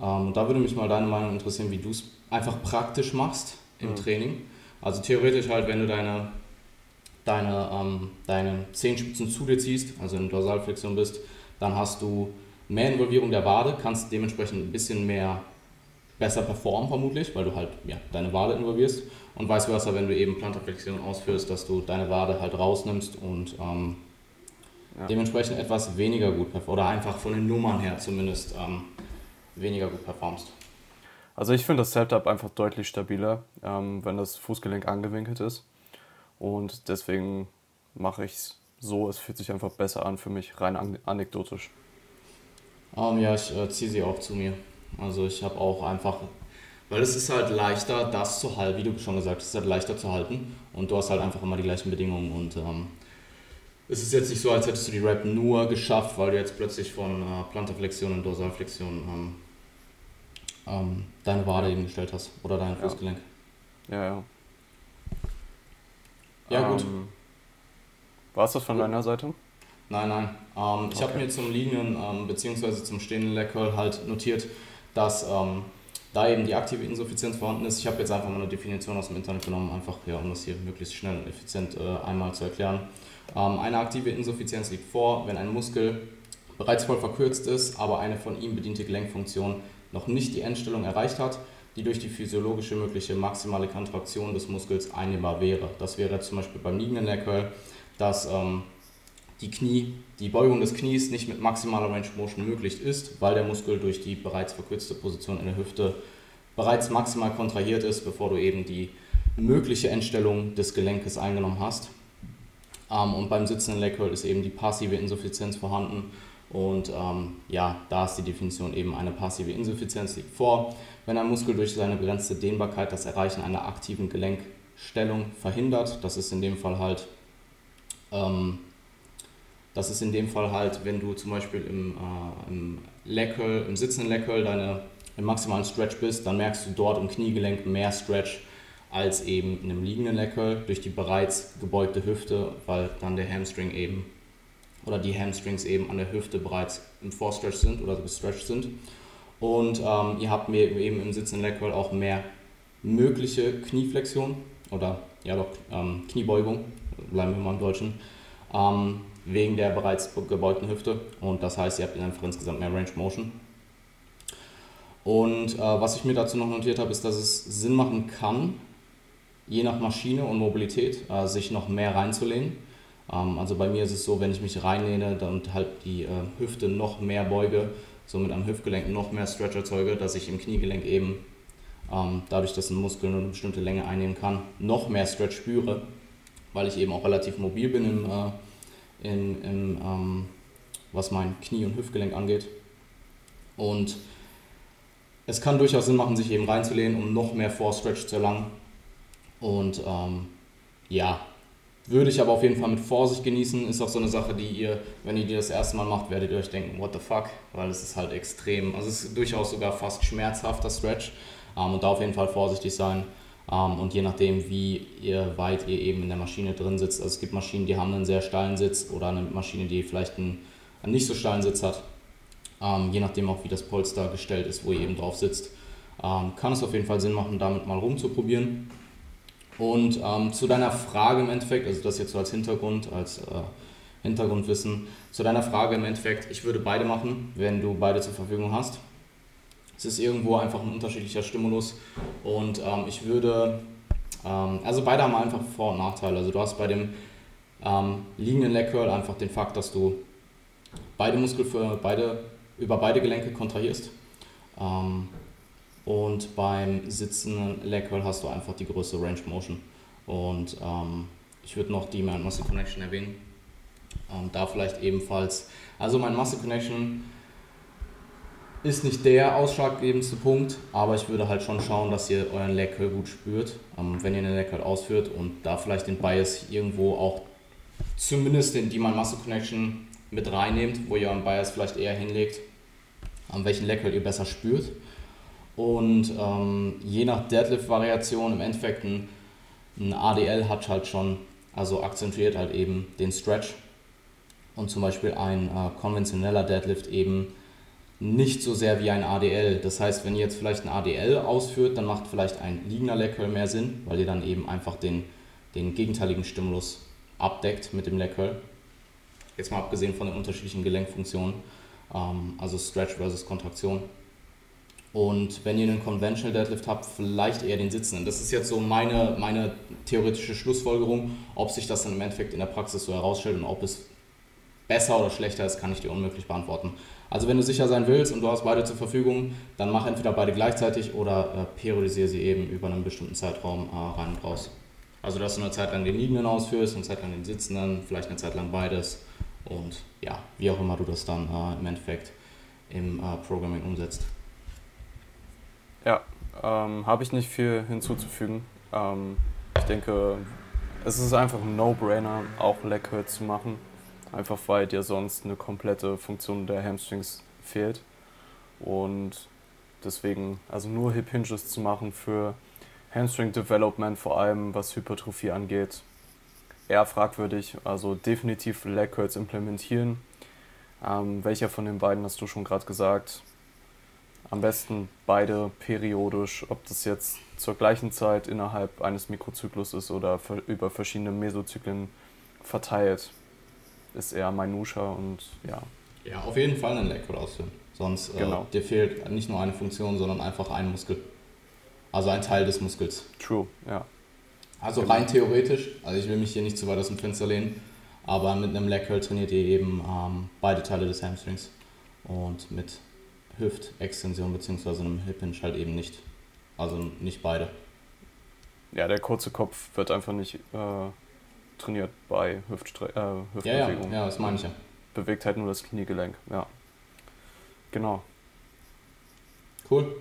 Ähm, da würde mich mal deine Meinung interessieren, wie du es einfach praktisch machst im mhm. Training. Also theoretisch halt, wenn du deine, deine, ähm, deine Zehenspitzen zu dir ziehst, also in Dorsalflexion bist, dann hast du mehr Involvierung der Wade, kannst dementsprechend ein bisschen mehr besser performen vermutlich, weil du halt ja, deine Wade involvierst und vice versa, wenn du eben Plantarflexion ausführst, dass du deine Wade halt rausnimmst und ähm, ja. dementsprechend etwas weniger gut performst oder einfach von den Nummern her zumindest ähm, weniger gut performst. Also ich finde das Setup einfach deutlich stabiler, ähm, wenn das Fußgelenk angewinkelt ist. Und deswegen mache ich es so. Es fühlt sich einfach besser an für mich, rein an anekdotisch. Um, ähm, ja, ich äh, ziehe sie auch zu mir. Also ich habe auch einfach, weil es ist halt leichter, das zu halten, wie du schon gesagt hast, es ist halt leichter zu halten. Und du hast halt einfach immer die gleichen Bedingungen. Und ähm, es ist jetzt nicht so, als hättest du die Rap nur geschafft, weil du jetzt plötzlich von äh, Plantarflexion und Dorsalflexion ähm, ähm, deine Wade eben gestellt hast oder dein Fußgelenk. Ja, ja. Ja, gut. Ähm, War es das von deiner Seite? Nein, nein. Ähm, ich okay. habe mir zum liegenden ähm, bzw. zum stehenden Leg halt notiert, dass ähm, da eben die aktive Insuffizienz vorhanden ist. Ich habe jetzt einfach mal eine Definition aus dem Internet genommen, einfach ja, um das hier möglichst schnell und effizient äh, einmal zu erklären. Ähm, eine aktive Insuffizienz liegt vor, wenn ein Muskel bereits voll verkürzt ist, aber eine von ihm bediente Gelenkfunktion noch nicht die Endstellung erreicht hat, die durch die physiologische mögliche maximale Kontraktion des Muskels einnehmbar wäre. Das wäre zum Beispiel beim liegenden Neck dass ähm, die Knie, die Beugung des Knies nicht mit maximaler Range Motion möglich ist, weil der Muskel durch die bereits verkürzte Position in der Hüfte bereits maximal kontrahiert ist, bevor du eben die mögliche Endstellung des Gelenkes eingenommen hast. Ähm, und beim sitzenden Leg ist eben die passive Insuffizienz vorhanden und ähm, ja, da ist die Definition eben eine passive Insuffizienz liegt vor, wenn ein Muskel durch seine begrenzte Dehnbarkeit das Erreichen einer aktiven Gelenkstellung verhindert. Das ist in dem Fall halt, ähm, das ist in dem Fall halt, wenn du zum Beispiel im, äh, im Leckel, im sitzenden Leckel deine im maximalen Stretch bist, dann merkst du dort im Kniegelenk mehr Stretch als eben in einem liegenden Leckel durch die bereits gebeugte Hüfte, weil dann der Hamstring eben oder die Hamstrings eben an der Hüfte bereits im Vorstretch sind oder gestretched sind. Und ähm, ihr habt mir eben im sitzenden Leg Curl auch mehr mögliche Knieflexion oder ja doch ähm, Kniebeugung, bleiben wir mal im Deutschen, ähm, wegen der bereits gebeugten Hüfte. Und das heißt, ihr habt einfach insgesamt mehr Range Motion. Und äh, was ich mir dazu noch notiert habe, ist, dass es Sinn machen kann, je nach Maschine und Mobilität, äh, sich noch mehr reinzulehnen also bei mir ist es so, wenn ich mich reinlehne und halt die äh, Hüfte noch mehr beuge, somit am Hüftgelenk noch mehr Stretch erzeuge, dass ich im Kniegelenk eben ähm, dadurch, dass ein Muskel nur eine bestimmte Länge einnehmen kann, noch mehr Stretch spüre, weil ich eben auch relativ mobil bin, im, äh, in, im, ähm, was mein Knie- und Hüftgelenk angeht. Und es kann durchaus Sinn machen, sich eben reinzulehnen, um noch mehr Vorstretch zu erlangen. Und ähm, ja, würde ich aber auf jeden Fall mit Vorsicht genießen. Ist auch so eine Sache, die ihr, wenn ihr die das erste Mal macht, werdet ihr euch denken, what the fuck, weil es ist halt extrem, also es ist durchaus sogar fast schmerzhafter Stretch ähm, und da auf jeden Fall vorsichtig sein. Ähm, und je nachdem, wie ihr, weit ihr eben in der Maschine drin sitzt, also es gibt Maschinen, die haben einen sehr steilen Sitz oder eine Maschine, die vielleicht einen, einen nicht so steilen Sitz hat. Ähm, je nachdem auch, wie das Polster gestellt ist, wo ihr eben drauf sitzt, ähm, kann es auf jeden Fall Sinn machen, damit mal rumzuprobieren. Und ähm, zu deiner Frage im Endeffekt, also das jetzt so als Hintergrund, als äh, Hintergrundwissen, zu deiner Frage im Endeffekt, ich würde beide machen, wenn du beide zur Verfügung hast. Es ist irgendwo einfach ein unterschiedlicher Stimulus und ähm, ich würde, ähm, also beide haben einfach Vor- und Nachteile. Also du hast bei dem ähm, liegenden Leg Curl einfach den Fakt, dass du beide Muskel für beide, über beide Gelenke kontrahierst. Ähm, und beim sitzenden Leg hast du einfach die größere Range Motion. Und ähm, ich würde noch die Mind Muscle Connection erwähnen. Ähm, da vielleicht ebenfalls. Also mein Muscle Connection ist nicht der ausschlaggebendste Punkt, aber ich würde halt schon schauen, dass ihr euren Leg gut spürt, ähm, wenn ihr den Leg ausführt und da vielleicht den Bias irgendwo auch zumindest in die Mind Muscle Connection mit reinnehmt, wo ihr euren Bias vielleicht eher hinlegt, an welchen Leg ihr besser spürt. Und ähm, je nach Deadlift-Variation im Endeffekt ein, ein, ADL hat halt schon, also akzentuiert halt eben den Stretch. Und zum Beispiel ein äh, konventioneller Deadlift eben nicht so sehr wie ein ADL. Das heißt, wenn ihr jetzt vielleicht ein ADL ausführt, dann macht vielleicht ein liegender Leg Curl mehr Sinn, weil ihr dann eben einfach den, den gegenteiligen Stimulus abdeckt mit dem Leg Curl. Jetzt mal abgesehen von den unterschiedlichen Gelenkfunktionen, ähm, also Stretch versus Kontraktion. Und wenn ihr einen Conventional Deadlift habt, vielleicht eher den sitzenden. Das ist jetzt so meine, meine theoretische Schlussfolgerung, ob sich das dann im Endeffekt in der Praxis so herausstellt und ob es besser oder schlechter ist, kann ich dir unmöglich beantworten. Also wenn du sicher sein willst und du hast beide zur Verfügung, dann mach entweder beide gleichzeitig oder äh, periodisiere sie eben über einen bestimmten Zeitraum äh, rein und raus. Also dass du eine Zeit lang den liegenden ausführst, eine Zeit lang den sitzenden, vielleicht eine Zeit lang beides und ja, wie auch immer du das dann äh, im Endeffekt im äh, Programming umsetzt. Ja, ähm, habe ich nicht viel hinzuzufügen. Ähm, ich denke, es ist einfach ein No-Brainer, auch Leg zu machen. Einfach weil dir sonst eine komplette Funktion der Hamstrings fehlt. Und deswegen, also nur Hip Hinges zu machen für Hamstring Development, vor allem was Hypertrophie angeht, eher fragwürdig. Also definitiv Leg Curls implementieren. Ähm, welcher von den beiden hast du schon gerade gesagt? Am besten beide periodisch, ob das jetzt zur gleichen Zeit innerhalb eines Mikrozyklus ist oder über verschiedene Mesozyklen verteilt, ist eher Minusha und ja. Ja, auf jeden Fall einen Curl ausführen. Sonst äh, genau. dir fehlt nicht nur eine Funktion, sondern einfach ein Muskel. Also ein Teil des Muskels. True, ja. Also genau. rein theoretisch, also ich will mich hier nicht zu weit aus dem Fenster lehnen, aber mit einem Leg Curl trainiert ihr eben ähm, beide Teile des Hamstrings und mit Hüftextension bzw. einem Hip Hinge halt eben nicht. Also nicht beide. Ja, der kurze Kopf wird einfach nicht äh, trainiert bei Hüftstre äh, Hüftbewegung. Ja, ja, ja, das meine ich ja. Bewegt halt nur das Kniegelenk, ja. Genau. Cool.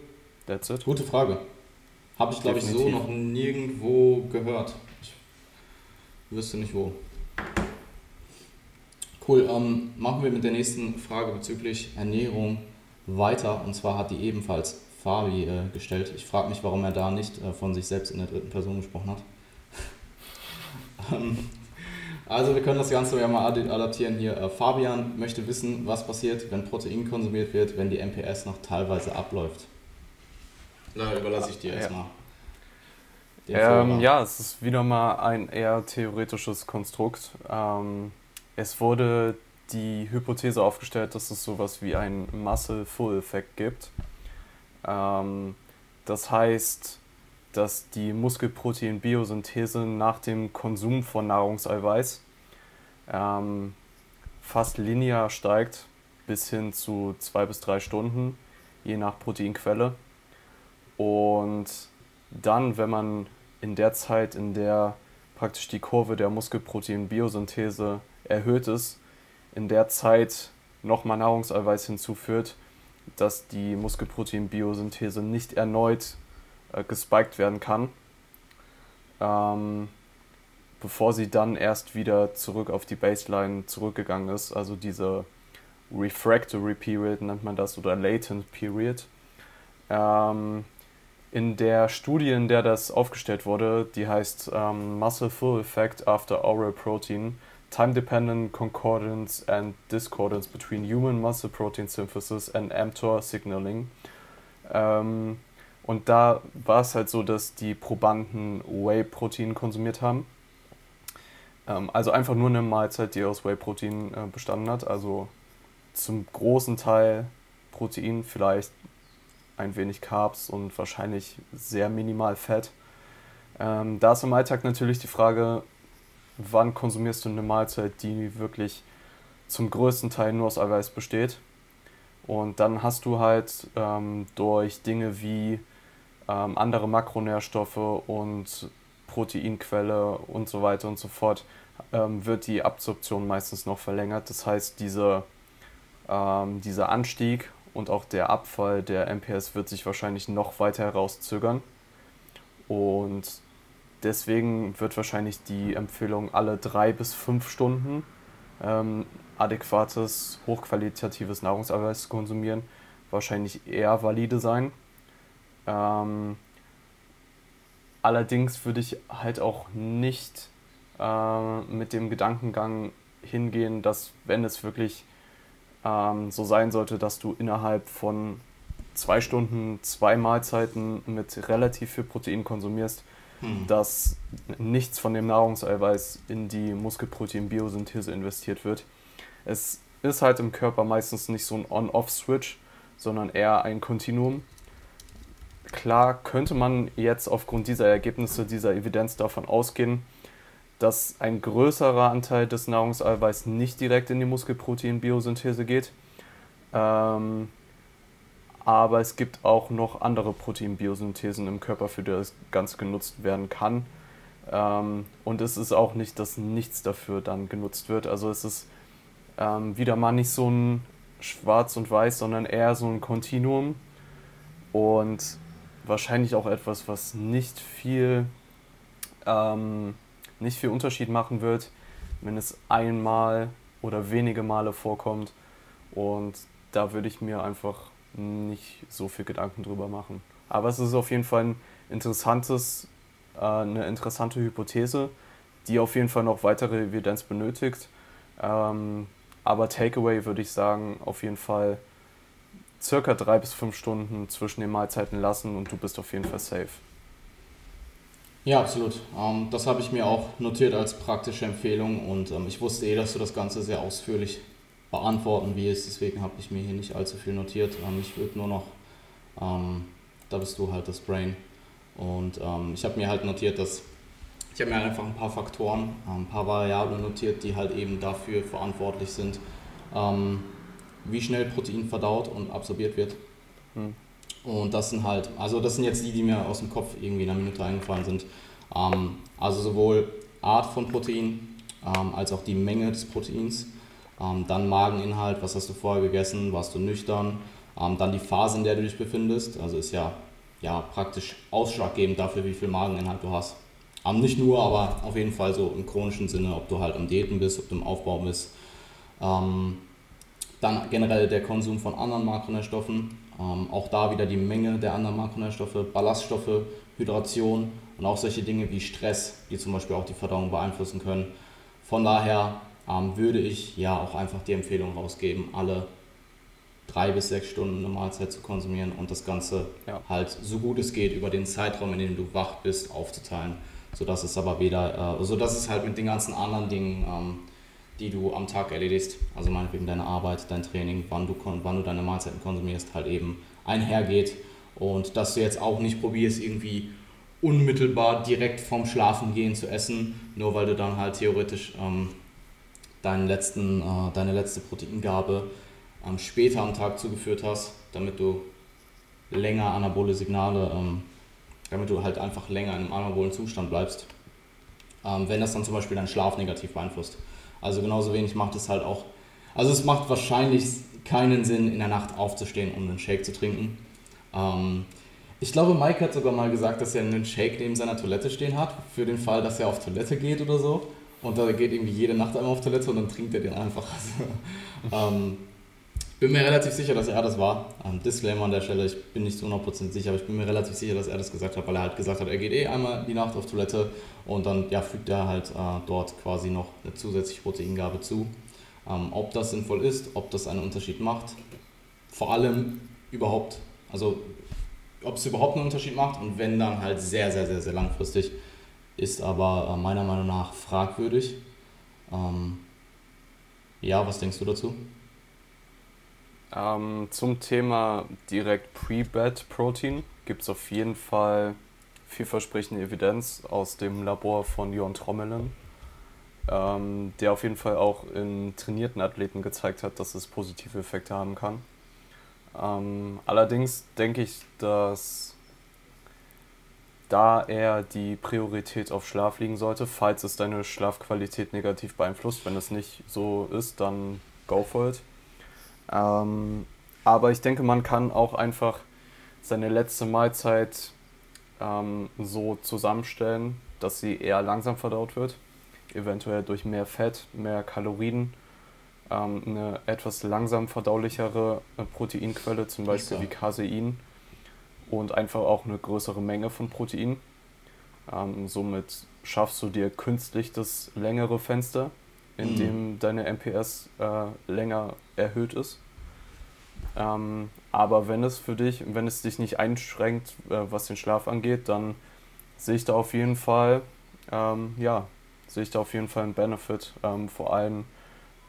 That's it. Gute Frage. Habe ich, glaube ich, so noch nirgendwo gehört. Ich wüsste nicht wo. Cool, ähm, machen wir mit der nächsten Frage bezüglich Ernährung weiter. Und zwar hat die ebenfalls Fabi äh, gestellt. Ich frage mich, warum er da nicht äh, von sich selbst in der dritten Person gesprochen hat. ähm, also wir können das Ganze ja mal adaptieren hier. Äh, Fabian möchte wissen, was passiert, wenn Protein konsumiert wird, wenn die MPS noch teilweise abläuft. Da überlasse ich dir ja. erstmal. Ähm, ja, es ist wieder mal ein eher theoretisches Konstrukt. Ähm, es wurde die Hypothese aufgestellt, dass es sowas wie einen Muscle-Full-Effekt gibt. Ähm, das heißt, dass die Muskelprotein-Biosynthese nach dem Konsum von Nahrungseiweiß ähm, fast linear steigt bis hin zu zwei bis drei Stunden, je nach Proteinquelle. Und dann, wenn man in der Zeit, in der praktisch die Kurve der Muskelprotein-Biosynthese erhöht ist, in der Zeit nochmal Nahrungseiweiß hinzuführt, dass die Muskelprotein-Biosynthese nicht erneut äh, gespiked werden kann, ähm, bevor sie dann erst wieder zurück auf die Baseline zurückgegangen ist. Also diese Refractory Period nennt man das oder Latent Period. Ähm, in der Studie, in der das aufgestellt wurde, die heißt ähm, Muscle Full Effect After Oral Protein, Time-Dependent Concordance and Discordance between Human Muscle Protein Synthesis and mTOR Signaling. Ähm, und da war es halt so, dass die Probanden Whey-Protein konsumiert haben. Ähm, also einfach nur eine Mahlzeit, die aus Whey-Protein äh, bestanden hat. Also zum großen Teil Protein, vielleicht ein wenig Carbs und wahrscheinlich sehr minimal Fett. Ähm, da ist im Alltag natürlich die Frage, wann konsumierst du eine Mahlzeit, die wirklich zum größten Teil nur aus Eiweiß besteht. Und dann hast du halt ähm, durch Dinge wie ähm, andere Makronährstoffe und Proteinquelle und so weiter und so fort, ähm, wird die Absorption meistens noch verlängert. Das heißt, diese, ähm, dieser Anstieg und auch der Abfall der MPS wird sich wahrscheinlich noch weiter herauszögern. Und deswegen wird wahrscheinlich die Empfehlung, alle drei bis fünf Stunden ähm, adäquates, hochqualitatives Nahrungseiweiß zu konsumieren, wahrscheinlich eher valide sein. Ähm, allerdings würde ich halt auch nicht äh, mit dem Gedankengang hingehen, dass wenn es wirklich ähm, so sein sollte, dass du innerhalb von zwei Stunden zwei Mahlzeiten mit relativ viel Protein konsumierst, hm. dass nichts von dem Nahrungseiweiß in die Muskelprotein-Biosynthese investiert wird. Es ist halt im Körper meistens nicht so ein On-Off-Switch, sondern eher ein Kontinuum. Klar könnte man jetzt aufgrund dieser Ergebnisse, dieser Evidenz davon ausgehen, dass ein größerer Anteil des Nahrungseiweiß nicht direkt in die Muskelproteinbiosynthese geht. Ähm, aber es gibt auch noch andere Proteinbiosynthesen im Körper, für die das Ganze genutzt werden kann. Ähm, und es ist auch nicht, dass nichts dafür dann genutzt wird. Also es ist ähm, wieder mal nicht so ein Schwarz und Weiß, sondern eher so ein Kontinuum. Und wahrscheinlich auch etwas, was nicht viel, ähm, nicht viel Unterschied machen wird, wenn es einmal oder wenige Male vorkommt. Und da würde ich mir einfach nicht so viel Gedanken drüber machen. Aber es ist auf jeden Fall ein interessantes, äh, eine interessante Hypothese, die auf jeden Fall noch weitere Evidenz benötigt. Ähm, aber Takeaway würde ich sagen, auf jeden Fall circa drei bis fünf Stunden zwischen den Mahlzeiten lassen und du bist auf jeden Fall safe. Ja, absolut. Ähm, das habe ich mir auch notiert als praktische Empfehlung und ähm, ich wusste eh, dass du das Ganze sehr ausführlich beantworten wirst, deswegen habe ich mir hier nicht allzu viel notiert. Ähm, ich würde nur noch, ähm, da bist du halt das Brain und ähm, ich habe mir halt notiert, dass ich habe mir einfach ein paar Faktoren, ein paar Variablen notiert, die halt eben dafür verantwortlich sind, wie schnell Protein verdaut und absorbiert wird. Hm. Und das sind halt, also das sind jetzt die, die mir aus dem Kopf irgendwie in einer Minute eingefallen sind. Ähm, also sowohl Art von Protein ähm, als auch die Menge des Proteins. Ähm, dann Mageninhalt, was hast du vorher gegessen, warst du nüchtern. Ähm, dann die Phase, in der du dich befindest, also ist ja, ja praktisch ausschlaggebend dafür, wie viel Mageninhalt du hast. Ähm, nicht nur, aber auf jeden Fall so im chronischen Sinne, ob du halt am Diäten bist, ob du im Aufbau bist. Ähm, dann generell der Konsum von anderen Makronährstoffen, ähm, auch da wieder die Menge der anderen Makronährstoffe, Ballaststoffe, Hydration und auch solche Dinge wie Stress, die zum Beispiel auch die Verdauung beeinflussen können. Von daher ähm, würde ich ja auch einfach die Empfehlung rausgeben, alle drei bis sechs Stunden eine Mahlzeit zu konsumieren und das Ganze ja. halt so gut es geht über den Zeitraum, in dem du wach bist, aufzuteilen, sodass es aber weder, äh, sodass es halt mit den ganzen anderen Dingen ähm, die du am Tag erledigst, also meinetwegen deine Arbeit, dein Training, wann du, wann du deine Mahlzeiten konsumierst, halt eben einhergeht. Und dass du jetzt auch nicht probierst, irgendwie unmittelbar direkt vorm Schlafengehen zu essen, nur weil du dann halt theoretisch ähm, deinen letzten, äh, deine letzte Proteingabe ähm, später am Tag zugeführt hast, damit du länger anabole Signale, ähm, damit du halt einfach länger in einem anabolen Zustand bleibst. Ähm, wenn das dann zum Beispiel deinen Schlaf negativ beeinflusst. Also genauso wenig macht es halt auch. Also es macht wahrscheinlich keinen Sinn, in der Nacht aufzustehen, um einen Shake zu trinken. Ähm, ich glaube, Mike hat sogar mal gesagt, dass er einen Shake neben seiner Toilette stehen hat, für den Fall, dass er auf Toilette geht oder so. Und da geht irgendwie jede Nacht einmal auf Toilette und dann trinkt er den einfach. Also, ähm, bin mir relativ sicher, dass er das war. Ähm, Disclaimer an der Stelle, ich bin nicht zu 100% sicher, aber ich bin mir relativ sicher, dass er das gesagt hat, weil er halt gesagt hat, er geht eh einmal die Nacht auf Toilette und dann ja, fügt er halt äh, dort quasi noch eine zusätzliche Proteingabe zu. Ähm, ob das sinnvoll ist, ob das einen Unterschied macht, vor allem überhaupt, also ob es überhaupt einen Unterschied macht und wenn dann halt sehr, sehr, sehr, sehr langfristig, ist aber äh, meiner Meinung nach fragwürdig. Ähm, ja, was denkst du dazu? Ähm, zum Thema direkt Pre-Bed-Protein gibt es auf jeden Fall vielversprechende Evidenz aus dem Labor von Jon Trommelen, ähm, der auf jeden Fall auch in trainierten Athleten gezeigt hat, dass es positive Effekte haben kann. Ähm, allerdings denke ich, dass da eher die Priorität auf Schlaf liegen sollte, falls es deine Schlafqualität negativ beeinflusst. Wenn es nicht so ist, dann go for it. Ähm, aber ich denke, man kann auch einfach seine letzte Mahlzeit ähm, so zusammenstellen, dass sie eher langsam verdaut wird. Eventuell durch mehr Fett, mehr Kalorien, ähm, eine etwas langsam verdaulichere äh, Proteinquelle, zum Beispiel wie Casein und einfach auch eine größere Menge von Protein. Ähm, somit schaffst du dir künstlich das längere Fenster in mhm. dem deine MPS äh, länger erhöht ist. Ähm, aber wenn es für dich, wenn es dich nicht einschränkt, äh, was den Schlaf angeht, dann sehe ich da auf jeden Fall, ähm, ja, sehe ich da auf jeden Fall einen Benefit, ähm, vor allem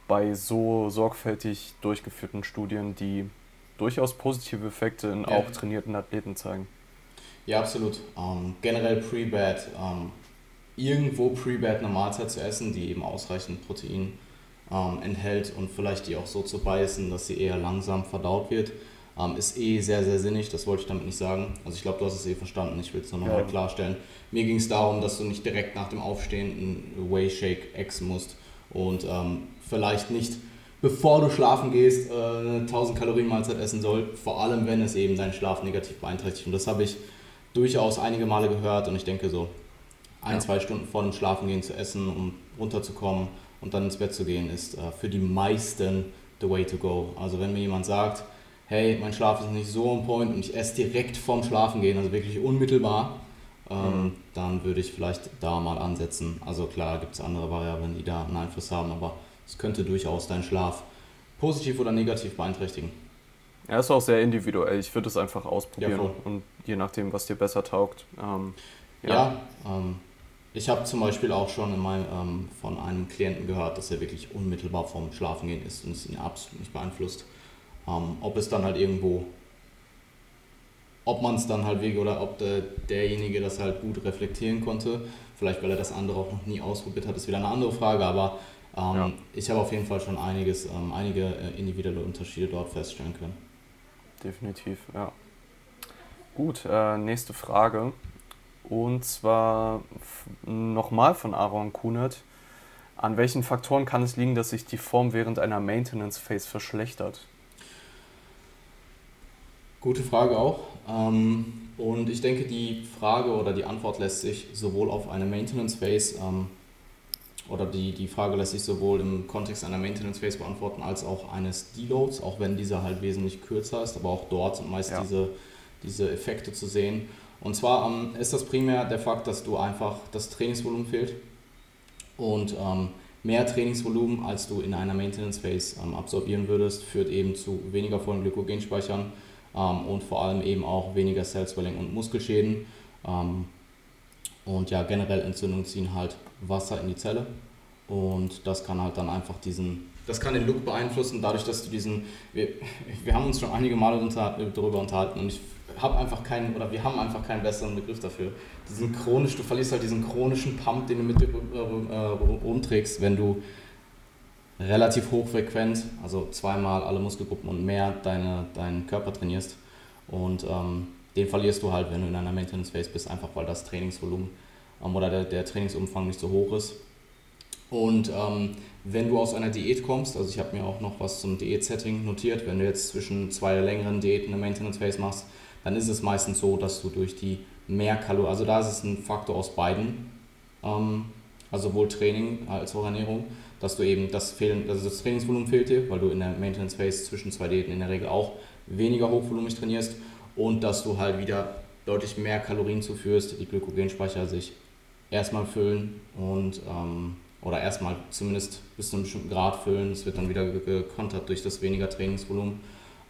bei so sorgfältig durchgeführten Studien, die durchaus positive Effekte in ja. auch trainierten Athleten zeigen. Ja, absolut. Ähm, generell Pre-Bad ähm, irgendwo pre-bad eine Mahlzeit zu essen, die eben ausreichend Protein ähm, enthält und vielleicht die auch so zu beißen, dass sie eher langsam verdaut wird, ähm, ist eh sehr, sehr sinnig. Das wollte ich damit nicht sagen. Also ich glaube, du hast es eh verstanden. Ich will es nur nochmal ja. klarstellen. Mir ging es darum, dass du nicht direkt nach dem Aufstehen einen Whey Shake exen musst und ähm, vielleicht nicht bevor du schlafen gehst, äh, eine 1000 Kalorien Mahlzeit essen soll, vor allem wenn es eben deinen Schlaf negativ beeinträchtigt. Und das habe ich durchaus einige Male gehört und ich denke so, ein, ja. zwei Stunden vor dem Schlafengehen zu essen, um runterzukommen und dann ins Bett zu gehen, ist äh, für die meisten the way to go. Also wenn mir jemand sagt, hey, mein Schlaf ist nicht so on point und ich esse direkt vorm Schlafengehen, also wirklich unmittelbar, ähm, mhm. dann würde ich vielleicht da mal ansetzen. Also klar gibt es andere Variablen, die da einen Einfluss haben, aber es könnte durchaus deinen Schlaf positiv oder negativ beeinträchtigen. Ja, ist auch sehr individuell. Ich würde es einfach ausprobieren ja, und je nachdem, was dir besser taugt. Ähm, ja, ja ähm, ich habe zum Beispiel auch schon mein, ähm, von einem Klienten gehört, dass er wirklich unmittelbar vorm Schlafengehen ist und es ihn absolut nicht beeinflusst. Ähm, ob es dann halt irgendwo, ob man es dann halt wegen oder ob der, derjenige das halt gut reflektieren konnte, vielleicht weil er das andere auch noch nie ausprobiert hat, ist wieder eine andere Frage, aber ähm, ja. ich habe auf jeden Fall schon einiges, ähm, einige äh, individuelle Unterschiede dort feststellen können. Definitiv, ja. Gut, äh, nächste Frage. Und zwar nochmal von Aaron Kunert. An welchen Faktoren kann es liegen, dass sich die Form während einer Maintenance Phase verschlechtert? Gute Frage auch. Ähm, und ich denke, die Frage oder die Antwort lässt sich sowohl auf eine Maintenance Phase ähm, oder die, die Frage lässt sich sowohl im Kontext einer Maintenance Phase beantworten als auch eines Deloads, auch wenn dieser halt wesentlich kürzer ist, aber auch dort sind meist ja. diese, diese Effekte zu sehen. Und zwar ähm, ist das primär der Fakt, dass du einfach das Trainingsvolumen fehlt und ähm, mehr Trainingsvolumen, als du in einer Maintenance Phase ähm, absorbieren würdest, führt eben zu weniger vollen Glykogenspeichern ähm, und vor allem eben auch weniger Cell Swelling und Muskelschäden. Und ja, generell Entzündungen ziehen halt Wasser in die Zelle und das kann halt dann einfach diesen, das kann den Look beeinflussen, dadurch, dass du diesen, wir, wir haben uns schon einige Male unter, darüber unterhalten und ich habe einfach keinen, oder wir haben einfach keinen besseren Begriff dafür. Diesen chronisch, du verlierst halt diesen chronischen Pump, den du mit dir äh, rumträgst, wenn du relativ hochfrequent, also zweimal alle Muskelgruppen und mehr deine, deinen Körper trainierst. Und ähm, den verlierst du halt, wenn du in einer Maintenance Phase bist, einfach weil das Trainingsvolumen ähm, oder der, der Trainingsumfang nicht so hoch ist. Und ähm, wenn du aus einer Diät kommst, also ich habe mir auch noch was zum Diät-Setting notiert, wenn du jetzt zwischen zwei längeren Diäten eine Maintenance Phase machst, dann ist es meistens so, dass du durch die mehr Kalorien, also da ist es ein Faktor aus beiden, ähm, also sowohl Training als auch Ernährung, dass du eben das Fehlen, also das Trainingsvolumen fehlt dir, weil du in der Maintenance Phase zwischen zwei Diäten in der Regel auch weniger hochvolumig trainierst und dass du halt wieder deutlich mehr Kalorien zuführst, die Glykogenspeicher sich erstmal füllen und ähm, oder erstmal zumindest bis zu einem bestimmten Grad füllen. Es wird dann wieder gekontert durch das weniger Trainingsvolumen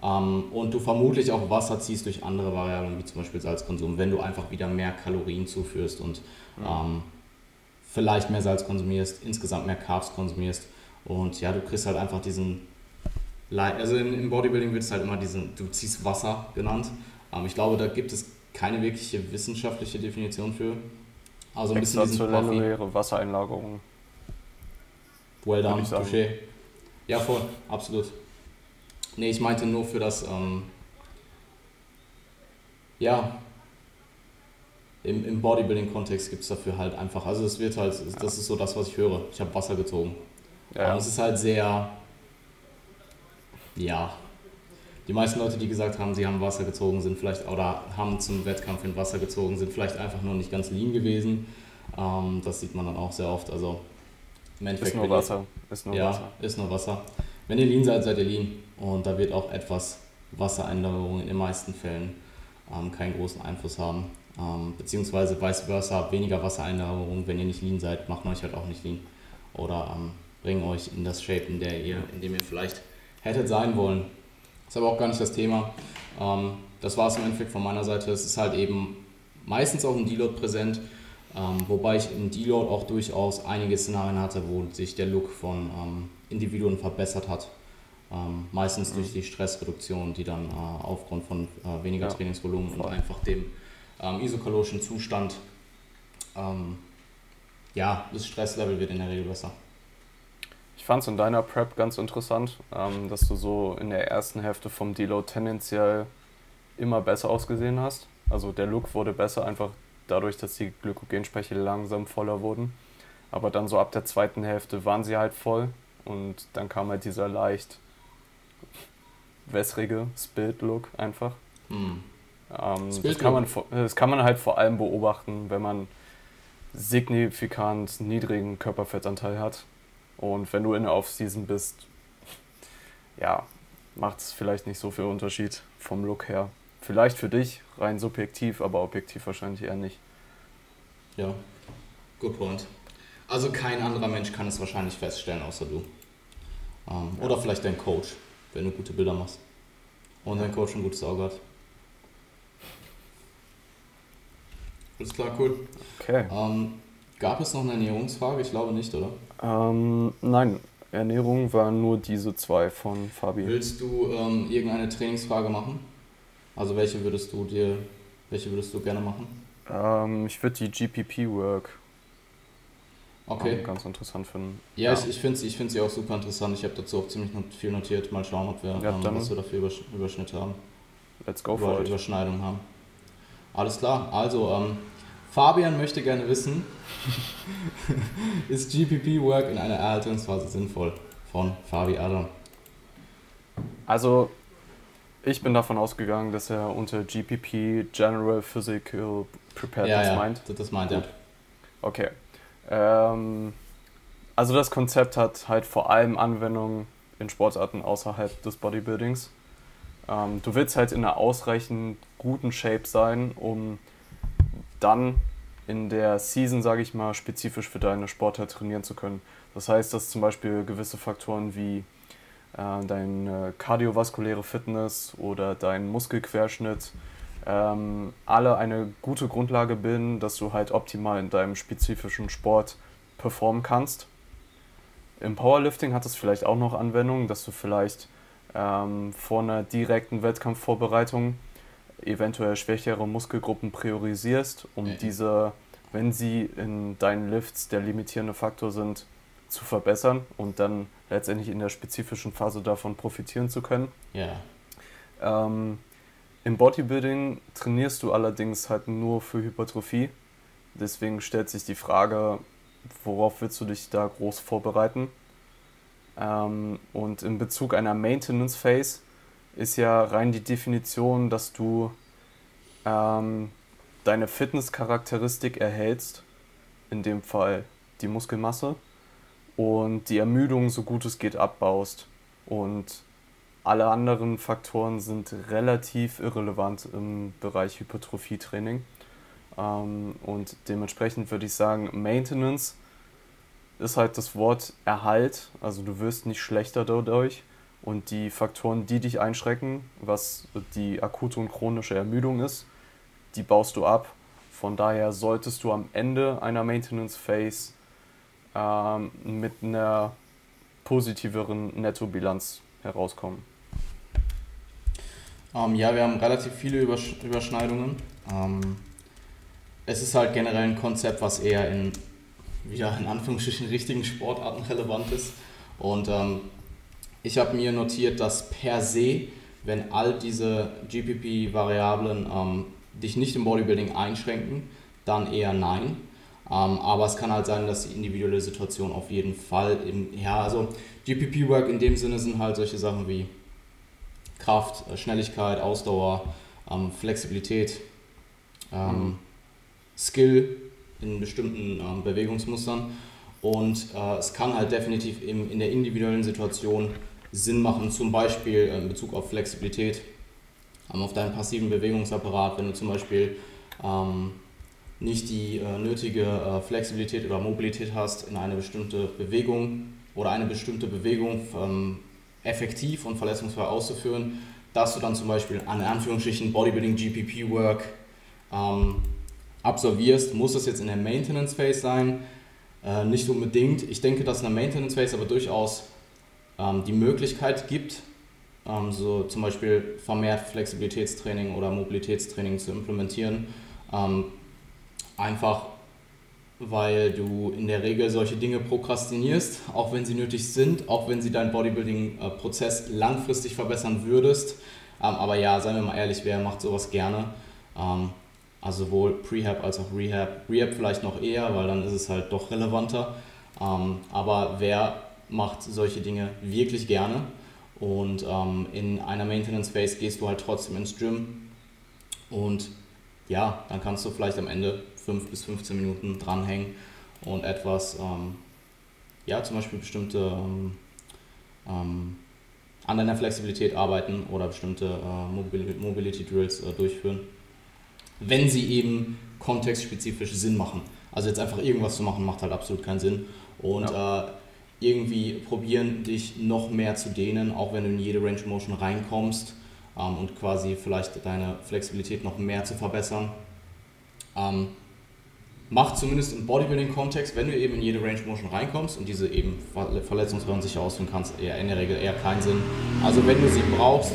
ähm, und du vermutlich auch Wasser ziehst durch andere Variablen, wie zum Beispiel Salzkonsum, wenn du einfach wieder mehr Kalorien zuführst und ähm, vielleicht mehr Salz konsumierst, insgesamt mehr Carbs konsumierst. Und ja, du kriegst halt einfach diesen, also im Bodybuilding wird es halt immer diesen, du ziehst Wasser genannt. Ich glaube, da gibt es keine wirkliche wissenschaftliche Definition für. Also ein bisschen diesen Puffy. Wassereinlagerung. Well done, touché. Ja, voll, absolut. Nee, ich meinte nur für das, ähm, ja, im, im Bodybuilding-Kontext gibt es dafür halt einfach, also es wird halt, das ist so das, was ich höre. Ich habe Wasser gezogen. Ja. Und es ist halt sehr, ja, die meisten Leute, die gesagt haben, sie haben Wasser gezogen, sind vielleicht, oder haben zum Wettkampf in Wasser gezogen, sind vielleicht einfach nur nicht ganz lean gewesen. Ähm, das sieht man dann auch sehr oft. Also im Endeffekt. Ist nur Wasser. Ist nur ja, Wasser. ist nur Wasser. Wenn ihr lean seid, seid ihr lean. Und da wird auch etwas Wassereinlagerung in den meisten Fällen ähm, keinen großen Einfluss haben. Ähm, beziehungsweise vice versa, weniger Wassereinlagerung, wenn ihr nicht lean seid, macht euch halt auch nicht lean. Oder ähm, bringen euch in das Shape, in, der ihr, in dem ihr vielleicht hättet sein wollen. Das ist aber auch gar nicht das Thema. Ähm, das war es im Endeffekt von meiner Seite. Es ist halt eben meistens auch im Deload präsent, ähm, wobei ich im Deload auch durchaus einige Szenarien hatte, wo sich der Look von ähm, Individuen verbessert hat. Ähm, meistens durch die Stressreduktion, die dann äh, aufgrund von äh, weniger ja, Trainingsvolumen voll. und einfach dem ähm, isokalorischen Zustand ähm, ja, das Stresslevel wird in der Regel besser. Ich fand es in deiner Prep ganz interessant, ähm, dass du so in der ersten Hälfte vom Deload tendenziell immer besser ausgesehen hast. Also der Look wurde besser, einfach dadurch, dass die Glykogenspeicher langsam voller wurden. Aber dann so ab der zweiten Hälfte waren sie halt voll und dann kam halt dieser leicht wässrige Spilled-Look einfach. Hm. Ähm, das, kann man, das kann man halt vor allem beobachten, wenn man signifikant niedrigen Körperfettanteil hat. Und wenn du in der Off-Season bist, ja, macht es vielleicht nicht so viel Unterschied vom Look her. Vielleicht für dich rein subjektiv, aber objektiv wahrscheinlich eher nicht. Ja, good point. Also kein anderer Mensch kann es wahrscheinlich feststellen, außer du. Ähm, ja. Oder vielleicht dein Coach, wenn du gute Bilder machst. Und dein Coach ein gutes Auge hat. Alles klar, cool. Okay. Ähm, gab es noch eine Ernährungsfrage? Ich glaube nicht, oder? Ähm, nein, Ernährung waren nur diese zwei von Fabi. Willst du ähm, irgendeine Trainingsfrage machen? Also welche würdest du dir, welche würdest du gerne machen? Ähm, ich würde die GPP-Work okay. ganz interessant finden. Ja, ja. ich, ich finde ich find sie auch super interessant. Ich habe dazu auch ziemlich viel notiert. Mal schauen, ob wir, ja, ähm, was wir dafür Übersch Überschnitte haben. Let's go for it. Überschneidung haben. Alles klar. Also, ähm, Fabian möchte gerne wissen, ist GPP-Work in einer Erhaltungsphase sinnvoll? Von Fabi Adam. Also, ich bin davon ausgegangen, dass er unter GPP General Physical Preparedness ja, ja, meint. Das meint er. Okay. Ähm, also das Konzept hat halt vor allem Anwendungen in Sportarten außerhalb des Bodybuildings. Ähm, du willst halt in einer ausreichend guten Shape sein, um dann in der Season, sage ich mal, spezifisch für deine Sportart trainieren zu können. Das heißt, dass zum Beispiel gewisse Faktoren wie äh, deine kardiovaskuläre Fitness oder dein Muskelquerschnitt ähm, alle eine gute Grundlage bilden, dass du halt optimal in deinem spezifischen Sport performen kannst. Im Powerlifting hat es vielleicht auch noch Anwendungen, dass du vielleicht ähm, vor einer direkten Wettkampfvorbereitung eventuell schwächere Muskelgruppen priorisierst, um mhm. diese, wenn sie in deinen Lifts der limitierende Faktor sind, zu verbessern und dann letztendlich in der spezifischen Phase davon profitieren zu können. Ja. Ähm, Im Bodybuilding trainierst du allerdings halt nur für Hypertrophie. Deswegen stellt sich die Frage, worauf willst du dich da groß vorbereiten? Ähm, und in Bezug einer Maintenance Phase ist ja rein die Definition, dass du ähm, deine Fitnesscharakteristik erhältst, in dem Fall die Muskelmasse, und die Ermüdung so gut es geht abbaust. Und alle anderen Faktoren sind relativ irrelevant im Bereich Hypertrophietraining. Ähm, und dementsprechend würde ich sagen, Maintenance ist halt das Wort Erhalt. Also du wirst nicht schlechter dadurch. Und die Faktoren, die dich einschrecken, was die akute und chronische Ermüdung ist, die baust du ab. Von daher solltest du am Ende einer Maintenance Phase ähm, mit einer positiveren Nettobilanz herauskommen. Ähm, ja, wir haben relativ viele Übersch Überschneidungen. Ähm, es ist halt generell ein Konzept, was eher in, wieder in Anführungsstrichen, richtigen Sportarten relevant ist. Und ähm, ich habe mir notiert, dass per se, wenn all diese GPP-Variablen ähm, dich nicht im Bodybuilding einschränken, dann eher nein. Ähm, aber es kann halt sein, dass die individuelle Situation auf jeden Fall im, ja, also GPP-Work in dem Sinne sind halt solche Sachen wie Kraft, äh, Schnelligkeit, Ausdauer, ähm, Flexibilität, ähm, mhm. Skill in bestimmten ähm, Bewegungsmustern. Und äh, es kann halt definitiv im, in der individuellen Situation Sinn machen, zum Beispiel in Bezug auf Flexibilität, ähm, auf deinen passiven Bewegungsapparat, wenn du zum Beispiel ähm, nicht die äh, nötige äh, Flexibilität oder Mobilität hast, in eine bestimmte Bewegung oder eine bestimmte Bewegung ähm, effektiv und verletzungsfrei auszuführen, dass du dann zum Beispiel an Anführungsstrichen Bodybuilding GPP Work ähm, absolvierst, muss das jetzt in der Maintenance Phase sein? Äh, nicht unbedingt. Ich denke, dass in der Maintenance Phase aber durchaus ähm, die Möglichkeit gibt, ähm, so zum Beispiel vermehrt Flexibilitätstraining oder Mobilitätstraining zu implementieren. Ähm, einfach weil du in der Regel solche Dinge prokrastinierst, auch wenn sie nötig sind, auch wenn sie deinen Bodybuilding-Prozess langfristig verbessern würdest. Ähm, aber ja, seien wir mal ehrlich, wer macht sowas gerne? Ähm, also sowohl Prehab als auch Rehab. Rehab vielleicht noch eher, weil dann ist es halt doch relevanter. Aber wer macht solche Dinge wirklich gerne? Und in einer Maintenance Phase gehst du halt trotzdem ins Gym. Und ja, dann kannst du vielleicht am Ende 5 bis 15 Minuten dranhängen und etwas, ähm, ja, zum Beispiel bestimmte ähm, ähm, an deiner Flexibilität arbeiten oder bestimmte äh, Mobility Drills äh, durchführen, wenn sie eben kontextspezifisch Sinn machen. Also jetzt einfach irgendwas zu machen, macht halt absolut keinen Sinn. Und ja. äh, irgendwie probieren, dich noch mehr zu dehnen, auch wenn du in jede Range Motion reinkommst ähm, und quasi vielleicht deine Flexibilität noch mehr zu verbessern. Ähm, macht zumindest im Bodybuilding-Kontext, wenn du eben in jede Range Motion reinkommst und diese eben verletzungsfrei sicher ausführen kannst, eher in der Regel eher keinen Sinn. Also wenn du sie brauchst,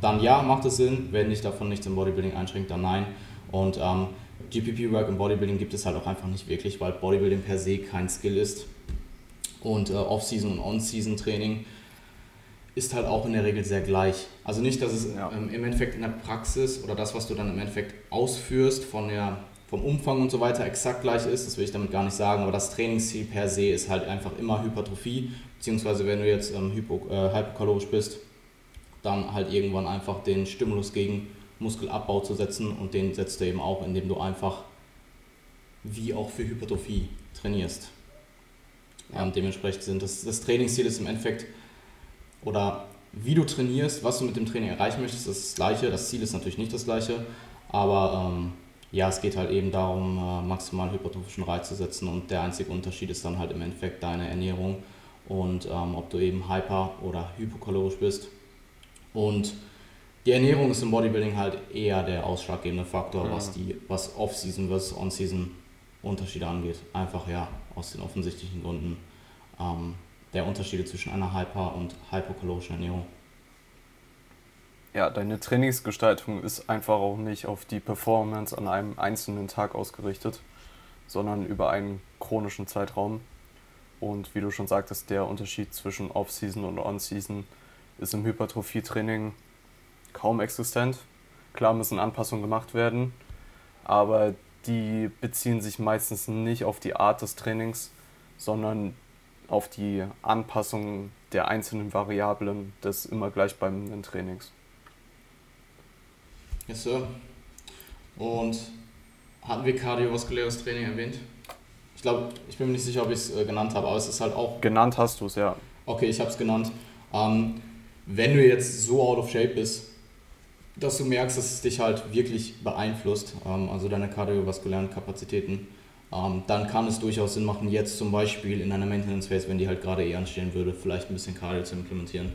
dann ja, macht es Sinn. Wenn dich davon nichts im Bodybuilding einschränkt, dann nein. Und ähm, GPP-Work im Bodybuilding gibt es halt auch einfach nicht wirklich, weil Bodybuilding per se kein Skill ist. Und äh, Off-Season und On-Season-Training ist halt auch in der Regel sehr gleich. Also nicht, dass es ja. ähm, im Endeffekt in der Praxis oder das, was du dann im Endeffekt ausführst, von der, vom Umfang und so weiter exakt gleich ist, das will ich damit gar nicht sagen, aber das Trainingsziel per se ist halt einfach immer Hypertrophie, beziehungsweise wenn du jetzt ähm, hypo, äh, hypokalorisch bist, dann halt irgendwann einfach den Stimulus gegen Muskelabbau zu setzen und den setzt du eben auch, indem du einfach wie auch für Hypertrophie trainierst. Ähm, dementsprechend sind das, das Trainingsziel ist im Endeffekt oder wie du trainierst, was du mit dem Training erreichen möchtest, das ist das Gleiche. Das Ziel ist natürlich nicht das Gleiche, aber ähm, ja, es geht halt eben darum, äh, maximal hypertrophischen Reiz zu setzen und der einzige Unterschied ist dann halt im Endeffekt deine Ernährung und ähm, ob du eben hyper- oder hypokalorisch bist. Und die Ernährung ist im Bodybuilding halt eher der ausschlaggebende Faktor, ja. was die was Off-Season versus On-Season Unterschiede angeht. Einfach ja, aus den offensichtlichen Gründen. Ähm, der Unterschiede zwischen einer hyper- und hypokalorischen Ernährung. Ja, deine Trainingsgestaltung ist einfach auch nicht auf die Performance an einem einzelnen Tag ausgerichtet, sondern über einen chronischen Zeitraum. Und wie du schon sagtest, der Unterschied zwischen Off-Season und On-Season ist im Hypertrophie-Training kaum existent. Klar müssen Anpassungen gemacht werden, aber die beziehen sich meistens nicht auf die Art des Trainings, sondern auf die Anpassung der einzelnen Variablen des immer gleichbleibenden Trainings. Yes, Sir. Und hatten wir kardiovaskuläres Training erwähnt? Ich glaube, ich bin mir nicht sicher, ob ich es äh, genannt habe, aber es ist halt auch. Genannt hast du es, ja. Okay, ich habe es genannt. Ähm, wenn du jetzt so out of shape bist, dass du merkst, dass es dich halt wirklich beeinflusst, ähm, also deine kardiovaskulären Kapazitäten, ähm, dann kann es durchaus Sinn machen, jetzt zum Beispiel in einer Maintenance Phase, wenn die halt gerade eh anstehen würde, vielleicht ein bisschen Cardio zu implementieren.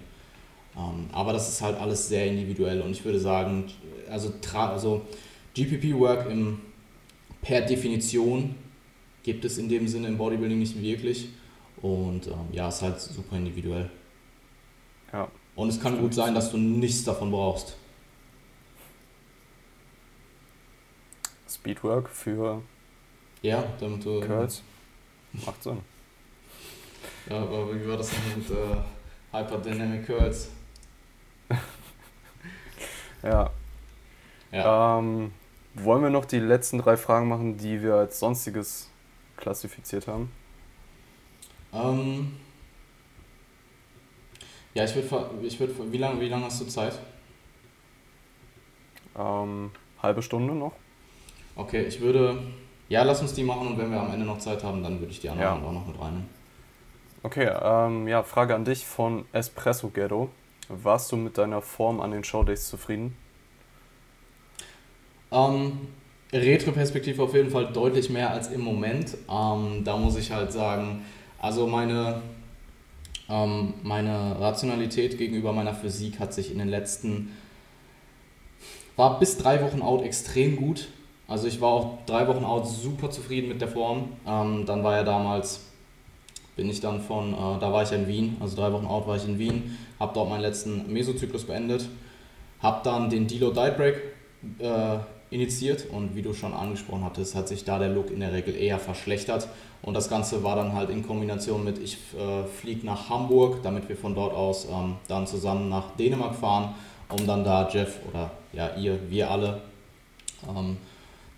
Ähm, aber das ist halt alles sehr individuell und ich würde sagen, also, also GPP-Work per Definition gibt es in dem Sinne im Bodybuilding nicht wirklich und ähm, ja, ist halt super individuell. Ja. Und es kann gut sein, dass du nichts davon brauchst. Speedwork für ja, damit du. Curls. Macht Sinn. Ja, aber wie war das denn mit äh, Hyperdynamic Curls? ja. ja. Ähm, wollen wir noch die letzten drei Fragen machen, die wir als sonstiges klassifiziert haben? Ähm, ja, ich würde, ich würd, wie lange wie lang hast du Zeit? Ähm, halbe Stunde noch. Okay, ich würde ja, lass uns die machen und wenn wir am Ende noch Zeit haben, dann würde ich die anderen ja. auch noch mit reinnehmen. Okay, ähm, ja, Frage an dich von Espresso Ghetto. Warst du mit deiner Form an den Showdays zufrieden? Ähm, Retro-Perspektive auf jeden Fall deutlich mehr als im Moment. Ähm, da muss ich halt sagen, also meine, ähm, meine Rationalität gegenüber meiner Physik hat sich in den letzten, war bis drei Wochen out extrem gut. Also ich war auch drei Wochen out super zufrieden mit der Form. Ähm, dann war ja damals, bin ich dann von, äh, da war ich ja in Wien, also drei Wochen out war ich in Wien, habe dort meinen letzten Mesozyklus beendet, habe dann den Delo Diet Break äh, initiiert und wie du schon angesprochen hattest, hat sich da der Look in der Regel eher verschlechtert. Und das Ganze war dann halt in Kombination mit, ich äh, fliege nach Hamburg, damit wir von dort aus ähm, dann zusammen nach Dänemark fahren, um dann da Jeff oder ja ihr, wir alle, ähm,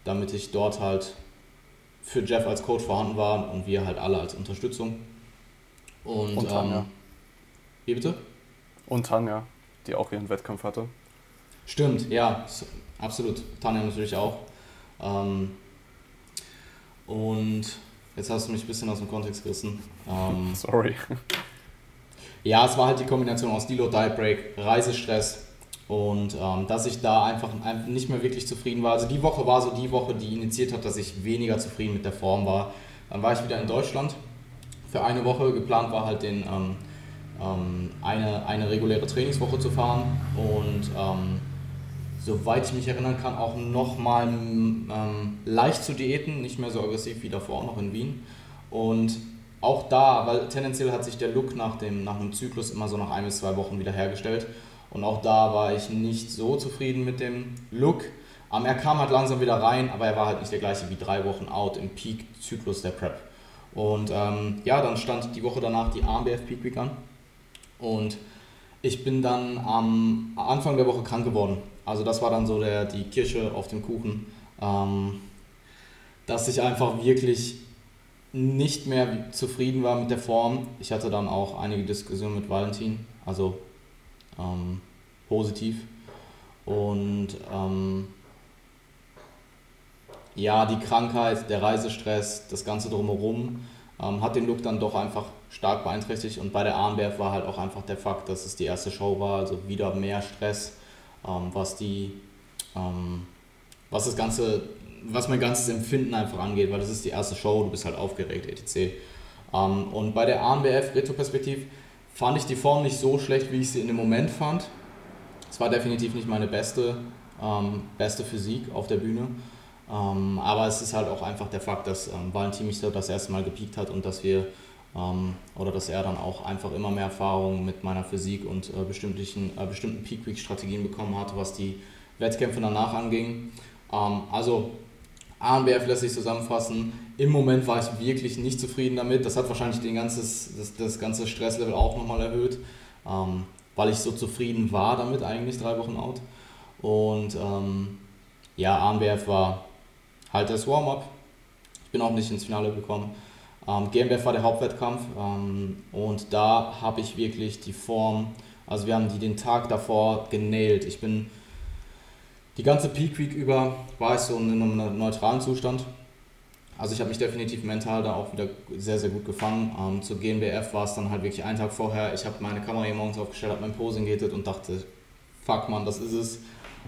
damit ich dort halt für Jeff als Coach vorhanden war und wir halt alle als Unterstützung. Und, und Tanja. Ähm, wie bitte? Und Tanja, die auch ihren Wettkampf hatte. Stimmt, ja, absolut. Tanja natürlich auch. Ähm, und jetzt hast du mich ein bisschen aus dem Kontext gerissen. Ähm, Sorry. Ja, es war halt die Kombination aus Deload, Diet Break, Reisestress und ähm, dass ich da einfach nicht mehr wirklich zufrieden war. Also die Woche war so die Woche, die initiiert hat, dass ich weniger zufrieden mit der Form war. Dann war ich wieder in Deutschland für eine Woche. Geplant war halt den, ähm, ähm, eine, eine reguläre Trainingswoche zu fahren und ähm, soweit ich mich erinnern kann, auch nochmal ähm, leicht zu diäten, nicht mehr so aggressiv wie davor, auch noch in Wien. Und auch da, weil tendenziell hat sich der Look nach, dem, nach einem Zyklus immer so nach ein bis zwei Wochen wieder hergestellt. Und auch da war ich nicht so zufrieden mit dem Look. Ähm, er kam halt langsam wieder rein, aber er war halt nicht der gleiche wie drei Wochen out im Peak-Zyklus der Prep. Und ähm, ja, dann stand die Woche danach die AMBF Peak Week an. Und ich bin dann am Anfang der Woche krank geworden. Also das war dann so der, die Kirsche auf dem Kuchen, ähm, dass ich einfach wirklich nicht mehr zufrieden war mit der Form. Ich hatte dann auch einige Diskussionen mit Valentin, also ähm, positiv. Und ähm, ja, die Krankheit, der Reisestress, das Ganze drumherum ähm, hat den Look dann doch einfach stark beeinträchtigt. Und bei der Armberg war halt auch einfach der Fakt, dass es die erste Show war, also wieder mehr Stress, ähm, was die, ähm, was das Ganze, was mein ganzes Empfinden einfach angeht, weil das ist die erste Show, du bist halt aufgeregt, etc. Ähm, und bei der ANBF Retroperspektiv fand ich die Form nicht so schlecht, wie ich sie in dem Moment fand. Es war definitiv nicht meine beste, ähm, beste Physik auf der Bühne. Ähm, aber es ist halt auch einfach der Fakt, dass ähm, Valentin mich das erste Mal gepiekt hat und dass wir ähm, oder dass er dann auch einfach immer mehr Erfahrung mit meiner Physik und äh, bestimmten, äh, bestimmten Peak Week Strategien bekommen hatte, was die Wettkämpfe danach anging. Ähm, also ANBF lässt sich zusammenfassen. Im Moment war ich wirklich nicht zufrieden damit. Das hat wahrscheinlich den ganzes, das, das ganze Stresslevel auch nochmal erhöht, ähm, weil ich so zufrieden war damit eigentlich, drei Wochen out. Und ähm, ja, ANBF war halt das Warm-up. Ich bin auch nicht ins Finale gekommen. Ähm, GmbF war der Hauptwettkampf ähm, und da habe ich wirklich die Form, also wir haben die den Tag davor genailt. Ich bin die ganze Peak Week über, war ich so in einem neutralen Zustand. Also ich habe mich definitiv mental da auch wieder sehr, sehr gut gefangen. Ähm, zur GmbF war es dann halt wirklich einen Tag vorher. Ich habe meine Kamera hier morgens aufgestellt, habe mein Posing gehtet und dachte, fuck man, das ist es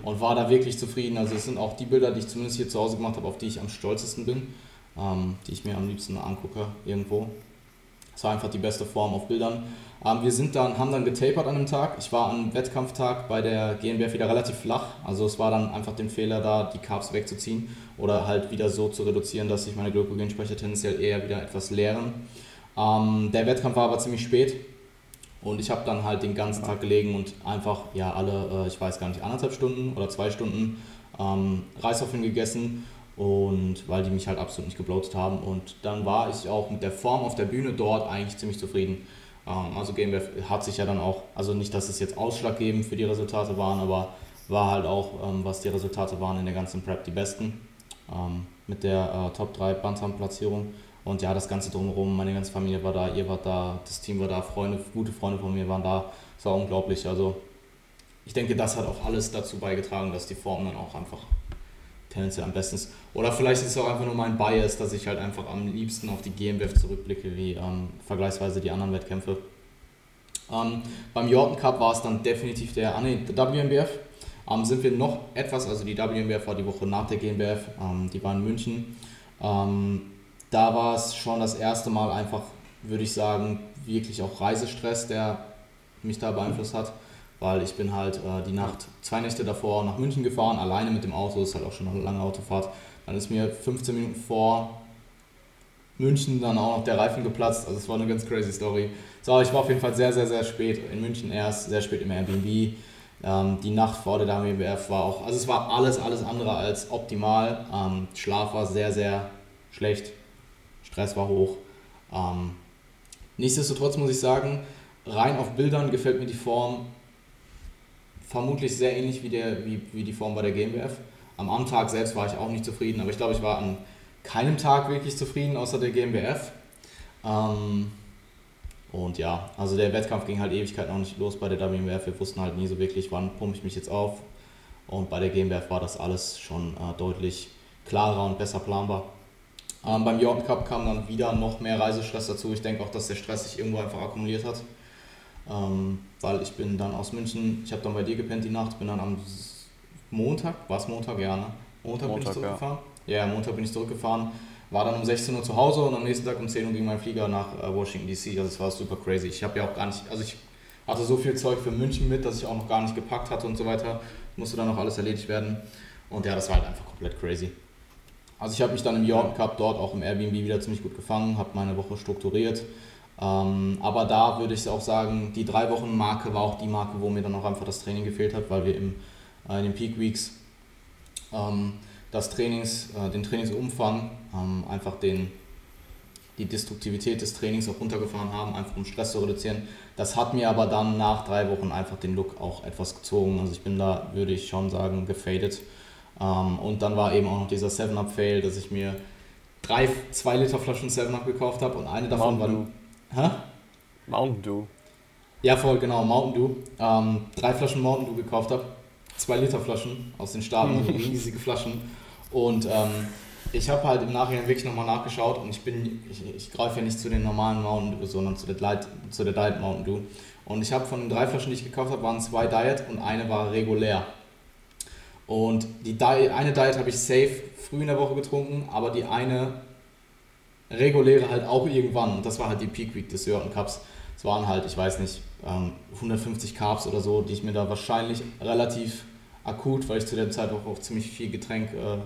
und war da wirklich zufrieden. Also es sind auch die Bilder, die ich zumindest hier zu Hause gemacht habe, auf die ich am stolzesten bin, ähm, die ich mir am liebsten angucke irgendwo. Es war einfach die beste Form auf Bildern. Ähm, wir sind dann, haben dann getapert an einem Tag. Ich war am Wettkampftag bei der GmbF wieder relativ flach. Also es war dann einfach den Fehler da, die Carbs wegzuziehen oder halt wieder so zu reduzieren, dass sich meine Glykogenspeicher tendenziell eher wieder etwas leeren. Ähm, der Wettkampf war aber ziemlich spät und ich habe dann halt den ganzen Tag gelegen und einfach, ja, alle, äh, ich weiß gar nicht, anderthalb Stunden oder zwei Stunden ähm, Reiswaffeln gegessen. Und weil die mich halt absolut nicht gebloatet haben. Und dann war ich auch mit der Form auf der Bühne dort eigentlich ziemlich zufrieden. Ähm, also GmbF hat sich ja dann auch, also nicht, dass es jetzt ausschlaggebend für die Resultate waren, aber war halt auch, ähm, was die Resultate waren in der ganzen Prep, die besten. Ähm, mit der äh, Top 3 Bantam-Platzierung. Und ja, das Ganze drumherum, meine ganze Familie war da, ihr wart da, das Team war da, Freunde, gute Freunde von mir waren da. Es war unglaublich. Also ich denke, das hat auch alles dazu beigetragen, dass die Form dann auch einfach tendenziell am besten. Oder vielleicht ist es auch einfach nur mein Bias, dass ich halt einfach am liebsten auf die GmbF zurückblicke, wie ähm, vergleichsweise die anderen Wettkämpfe. Ähm, beim Jordan Cup war es dann definitiv der, ah nee, der WMBF. Ähm, sind wir noch etwas, also die WMBF war die Woche nach der GmbF, ähm, die war in München. Ähm, da war es schon das erste Mal einfach, würde ich sagen, wirklich auch Reisestress, der mich da beeinflusst hat, weil ich bin halt äh, die Nacht, zwei Nächte davor nach München gefahren, alleine mit dem Auto, ist halt auch schon eine lange Autofahrt. Dann ist mir 15 Minuten vor München dann auch noch der Reifen geplatzt, also es war eine ganz crazy Story. So, ich war auf jeden Fall sehr, sehr, sehr spät in München erst, sehr spät im Airbnb. Ähm, die Nacht vor der WMBF war auch, also es war alles, alles andere als optimal. Ähm, Schlaf war sehr, sehr schlecht, Stress war hoch. Ähm, nichtsdestotrotz muss ich sagen, rein auf Bildern gefällt mir die Form vermutlich sehr ähnlich wie, der, wie, wie die Form bei der GmbF. Am Amtag selbst war ich auch nicht zufrieden, aber ich glaube, ich war an keinem Tag wirklich zufrieden, außer der GmbF. Ähm, und ja, also der Wettkampf ging halt Ewigkeit noch nicht los bei der WMWF. Wir wussten halt nie so wirklich, wann pumpe ich mich jetzt auf. Und bei der GmbF war das alles schon äh, deutlich klarer und besser planbar. Ähm, beim Jordan Cup kam dann wieder noch mehr Reisestress dazu. Ich denke auch, dass der Stress sich irgendwo einfach akkumuliert hat. Ähm, weil ich bin dann aus München, ich habe dann bei dir gepennt die Nacht, bin dann am Montag, war es Montag, ja, ne? Montag, Montag bin ich zurückgefahren. Ja. ja, Montag bin ich zurückgefahren, war dann um 16 Uhr zu Hause und am nächsten Tag um 10 Uhr ging mein Flieger nach äh, Washington DC. Also es war super crazy. Ich habe ja auch gar nicht, also ich hatte so viel Zeug für München mit, dass ich auch noch gar nicht gepackt hatte und so weiter. Musste dann noch alles erledigt werden. Und ja, das war halt einfach komplett crazy. Also ich habe mich dann im Jordan Cup dort auch im Airbnb wieder ziemlich gut gefangen, habe meine Woche strukturiert. Ähm, aber da würde ich auch sagen, die drei Wochen Marke war auch die Marke, wo mir dann auch einfach das Training gefehlt hat, weil wir im, äh, in den Peak Weeks ähm, das Trainings, äh, den Trainingsumfang, ähm, einfach den, die Destruktivität des Trainings auch runtergefahren haben, einfach um Stress zu reduzieren. Das hat mir aber dann nach drei Wochen einfach den Look auch etwas gezogen. Also ich bin da, würde ich schon sagen, gefadet. Ähm, und dann war eben auch noch dieser 7-Up-Fail, dass ich mir drei 2 Liter Flaschen 7-Up gekauft habe und eine davon Mountain war. Hä? Mountain Dew. Ja, voll, genau, Mountain Dew. Ähm, drei Flaschen Mountain Dew gekauft habe. Zwei Liter Flaschen aus den Staaten, so riesige Flaschen. Und ähm, ich habe halt im Nachhinein wirklich nochmal nachgeschaut und ich bin, ich, ich greife ja nicht zu den normalen Mountain Dew, sondern zu der, Diet, zu der Diet Mountain Dew. Und ich habe von den drei Flaschen, die ich gekauft habe, waren zwei Diet und eine war regulär. Und die Diet, eine Diet habe ich safe früh in der Woche getrunken, aber die eine reguläre halt auch irgendwann. Und das war halt die Peak Week des Jordan Cups. Es waren halt, ich weiß nicht, 150 ähm, Carbs oder so, die ich mir da wahrscheinlich relativ akut, weil ich zu der Zeit auch, auch ziemlich viel Getränk, äh,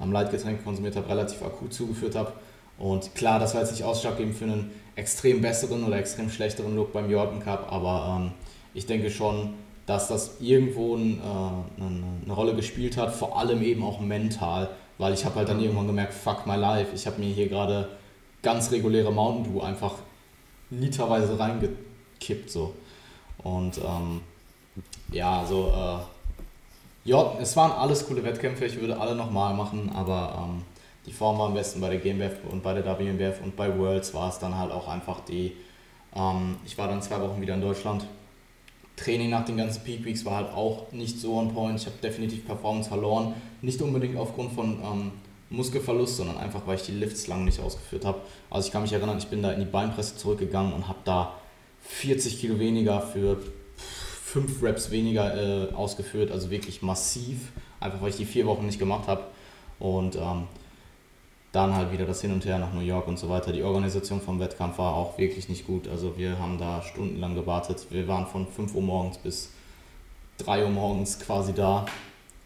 am Leitgetränk konsumiert habe, relativ akut zugeführt habe. Und klar, das war jetzt nicht ausschlaggebend für einen extrem besseren oder extrem schlechteren Look beim Jordan Cup, aber ähm, ich denke schon, dass das irgendwo ein, äh, eine, eine, Rolle gespielt hat, vor allem eben auch mental, weil ich habe halt dann irgendwann gemerkt, fuck my life, ich habe mir hier gerade ganz reguläre Mountain Dew einfach literweise reingekippt so. Und ähm, ja, so, äh, ja, es waren alles coole Wettkämpfe, ich würde alle nochmal machen, aber ähm, die Form war am besten bei der GmbF und bei der WMBF und bei Worlds war es dann halt auch einfach die, ähm, ich war dann zwei Wochen wieder in Deutschland Training nach den ganzen Peak Weeks war halt auch nicht so on point. Ich habe definitiv Performance verloren. Nicht unbedingt aufgrund von ähm, Muskelverlust, sondern einfach, weil ich die Lifts lange nicht ausgeführt habe. Also ich kann mich erinnern, ich bin da in die Beinpresse zurückgegangen und habe da 40 Kilo weniger für 5 Reps weniger äh, ausgeführt. Also wirklich massiv. Einfach, weil ich die vier Wochen nicht gemacht habe. Und ähm, dann halt wieder das Hin und Her nach New York und so weiter. Die Organisation vom Wettkampf war auch wirklich nicht gut. Also wir haben da stundenlang gewartet. Wir waren von 5 Uhr morgens bis 3 Uhr morgens quasi da.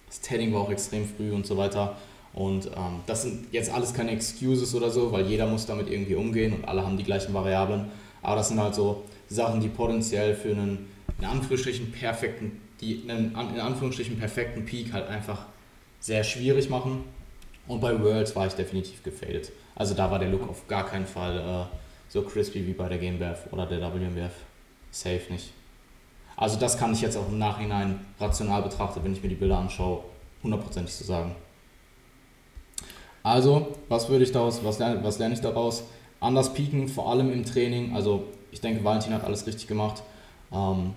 Das Tanning war auch extrem früh und so weiter. Und ähm, das sind jetzt alles keine Excuses oder so, weil jeder muss damit irgendwie umgehen und alle haben die gleichen Variablen. Aber das sind halt so Sachen, die potenziell für einen in Anführungsstrichen perfekten, die einen in Anführungsstrichen perfekten Peak halt einfach sehr schwierig machen. Und bei Worlds war ich definitiv gefadet. Also da war der Look auf gar keinen Fall äh, so crispy wie bei der GmbF oder der WMBF. Safe nicht. Also das kann ich jetzt auch im Nachhinein rational betrachten, wenn ich mir die Bilder anschaue, hundertprozentig zu sagen. Also, was würde ich daraus, was lerne, was lerne ich daraus? Anders pieken, vor allem im Training. Also ich denke, Valentin hat alles richtig gemacht. Ähm,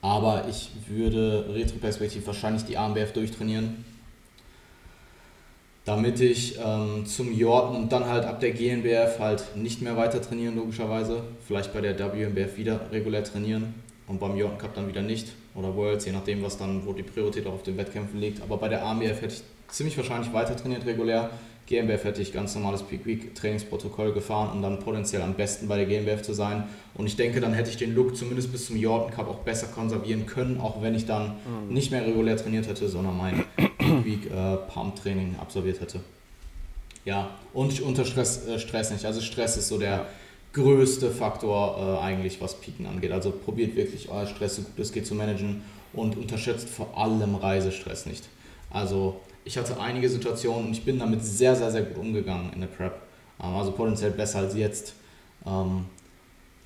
aber ich würde retroperspektiv wahrscheinlich die AMBF durchtrainieren damit ich ähm, zum Jordan und dann halt ab der GNBF halt nicht mehr weiter trainieren, logischerweise. Vielleicht bei der WNBF wieder regulär trainieren und beim Jordan Cup dann wieder nicht oder Worlds, je nachdem, was dann, wo die Priorität auch auf den Wettkämpfen liegt. Aber bei der AMBF hätte ich ziemlich wahrscheinlich weiter trainiert regulär. GmbF hätte ich ganz normales Peak Week Trainingsprotokoll gefahren, um dann potenziell am besten bei der GmbF zu sein. Und ich denke, dann hätte ich den Look zumindest bis zum Jordan Cup auch besser konservieren können, auch wenn ich dann mhm. nicht mehr regulär trainiert hätte, sondern mein Peak Week äh, Pump Training absolviert hätte. Ja, und unter Stress, äh, Stress nicht. Also Stress ist so der, größte Faktor äh, eigentlich, was Piken angeht. Also probiert wirklich euer Stress so gut es geht zu managen und unterschätzt vor allem Reisestress nicht. Also ich hatte einige Situationen und ich bin damit sehr, sehr, sehr gut umgegangen in der Prep. Ähm, also potenziell besser als jetzt, ähm,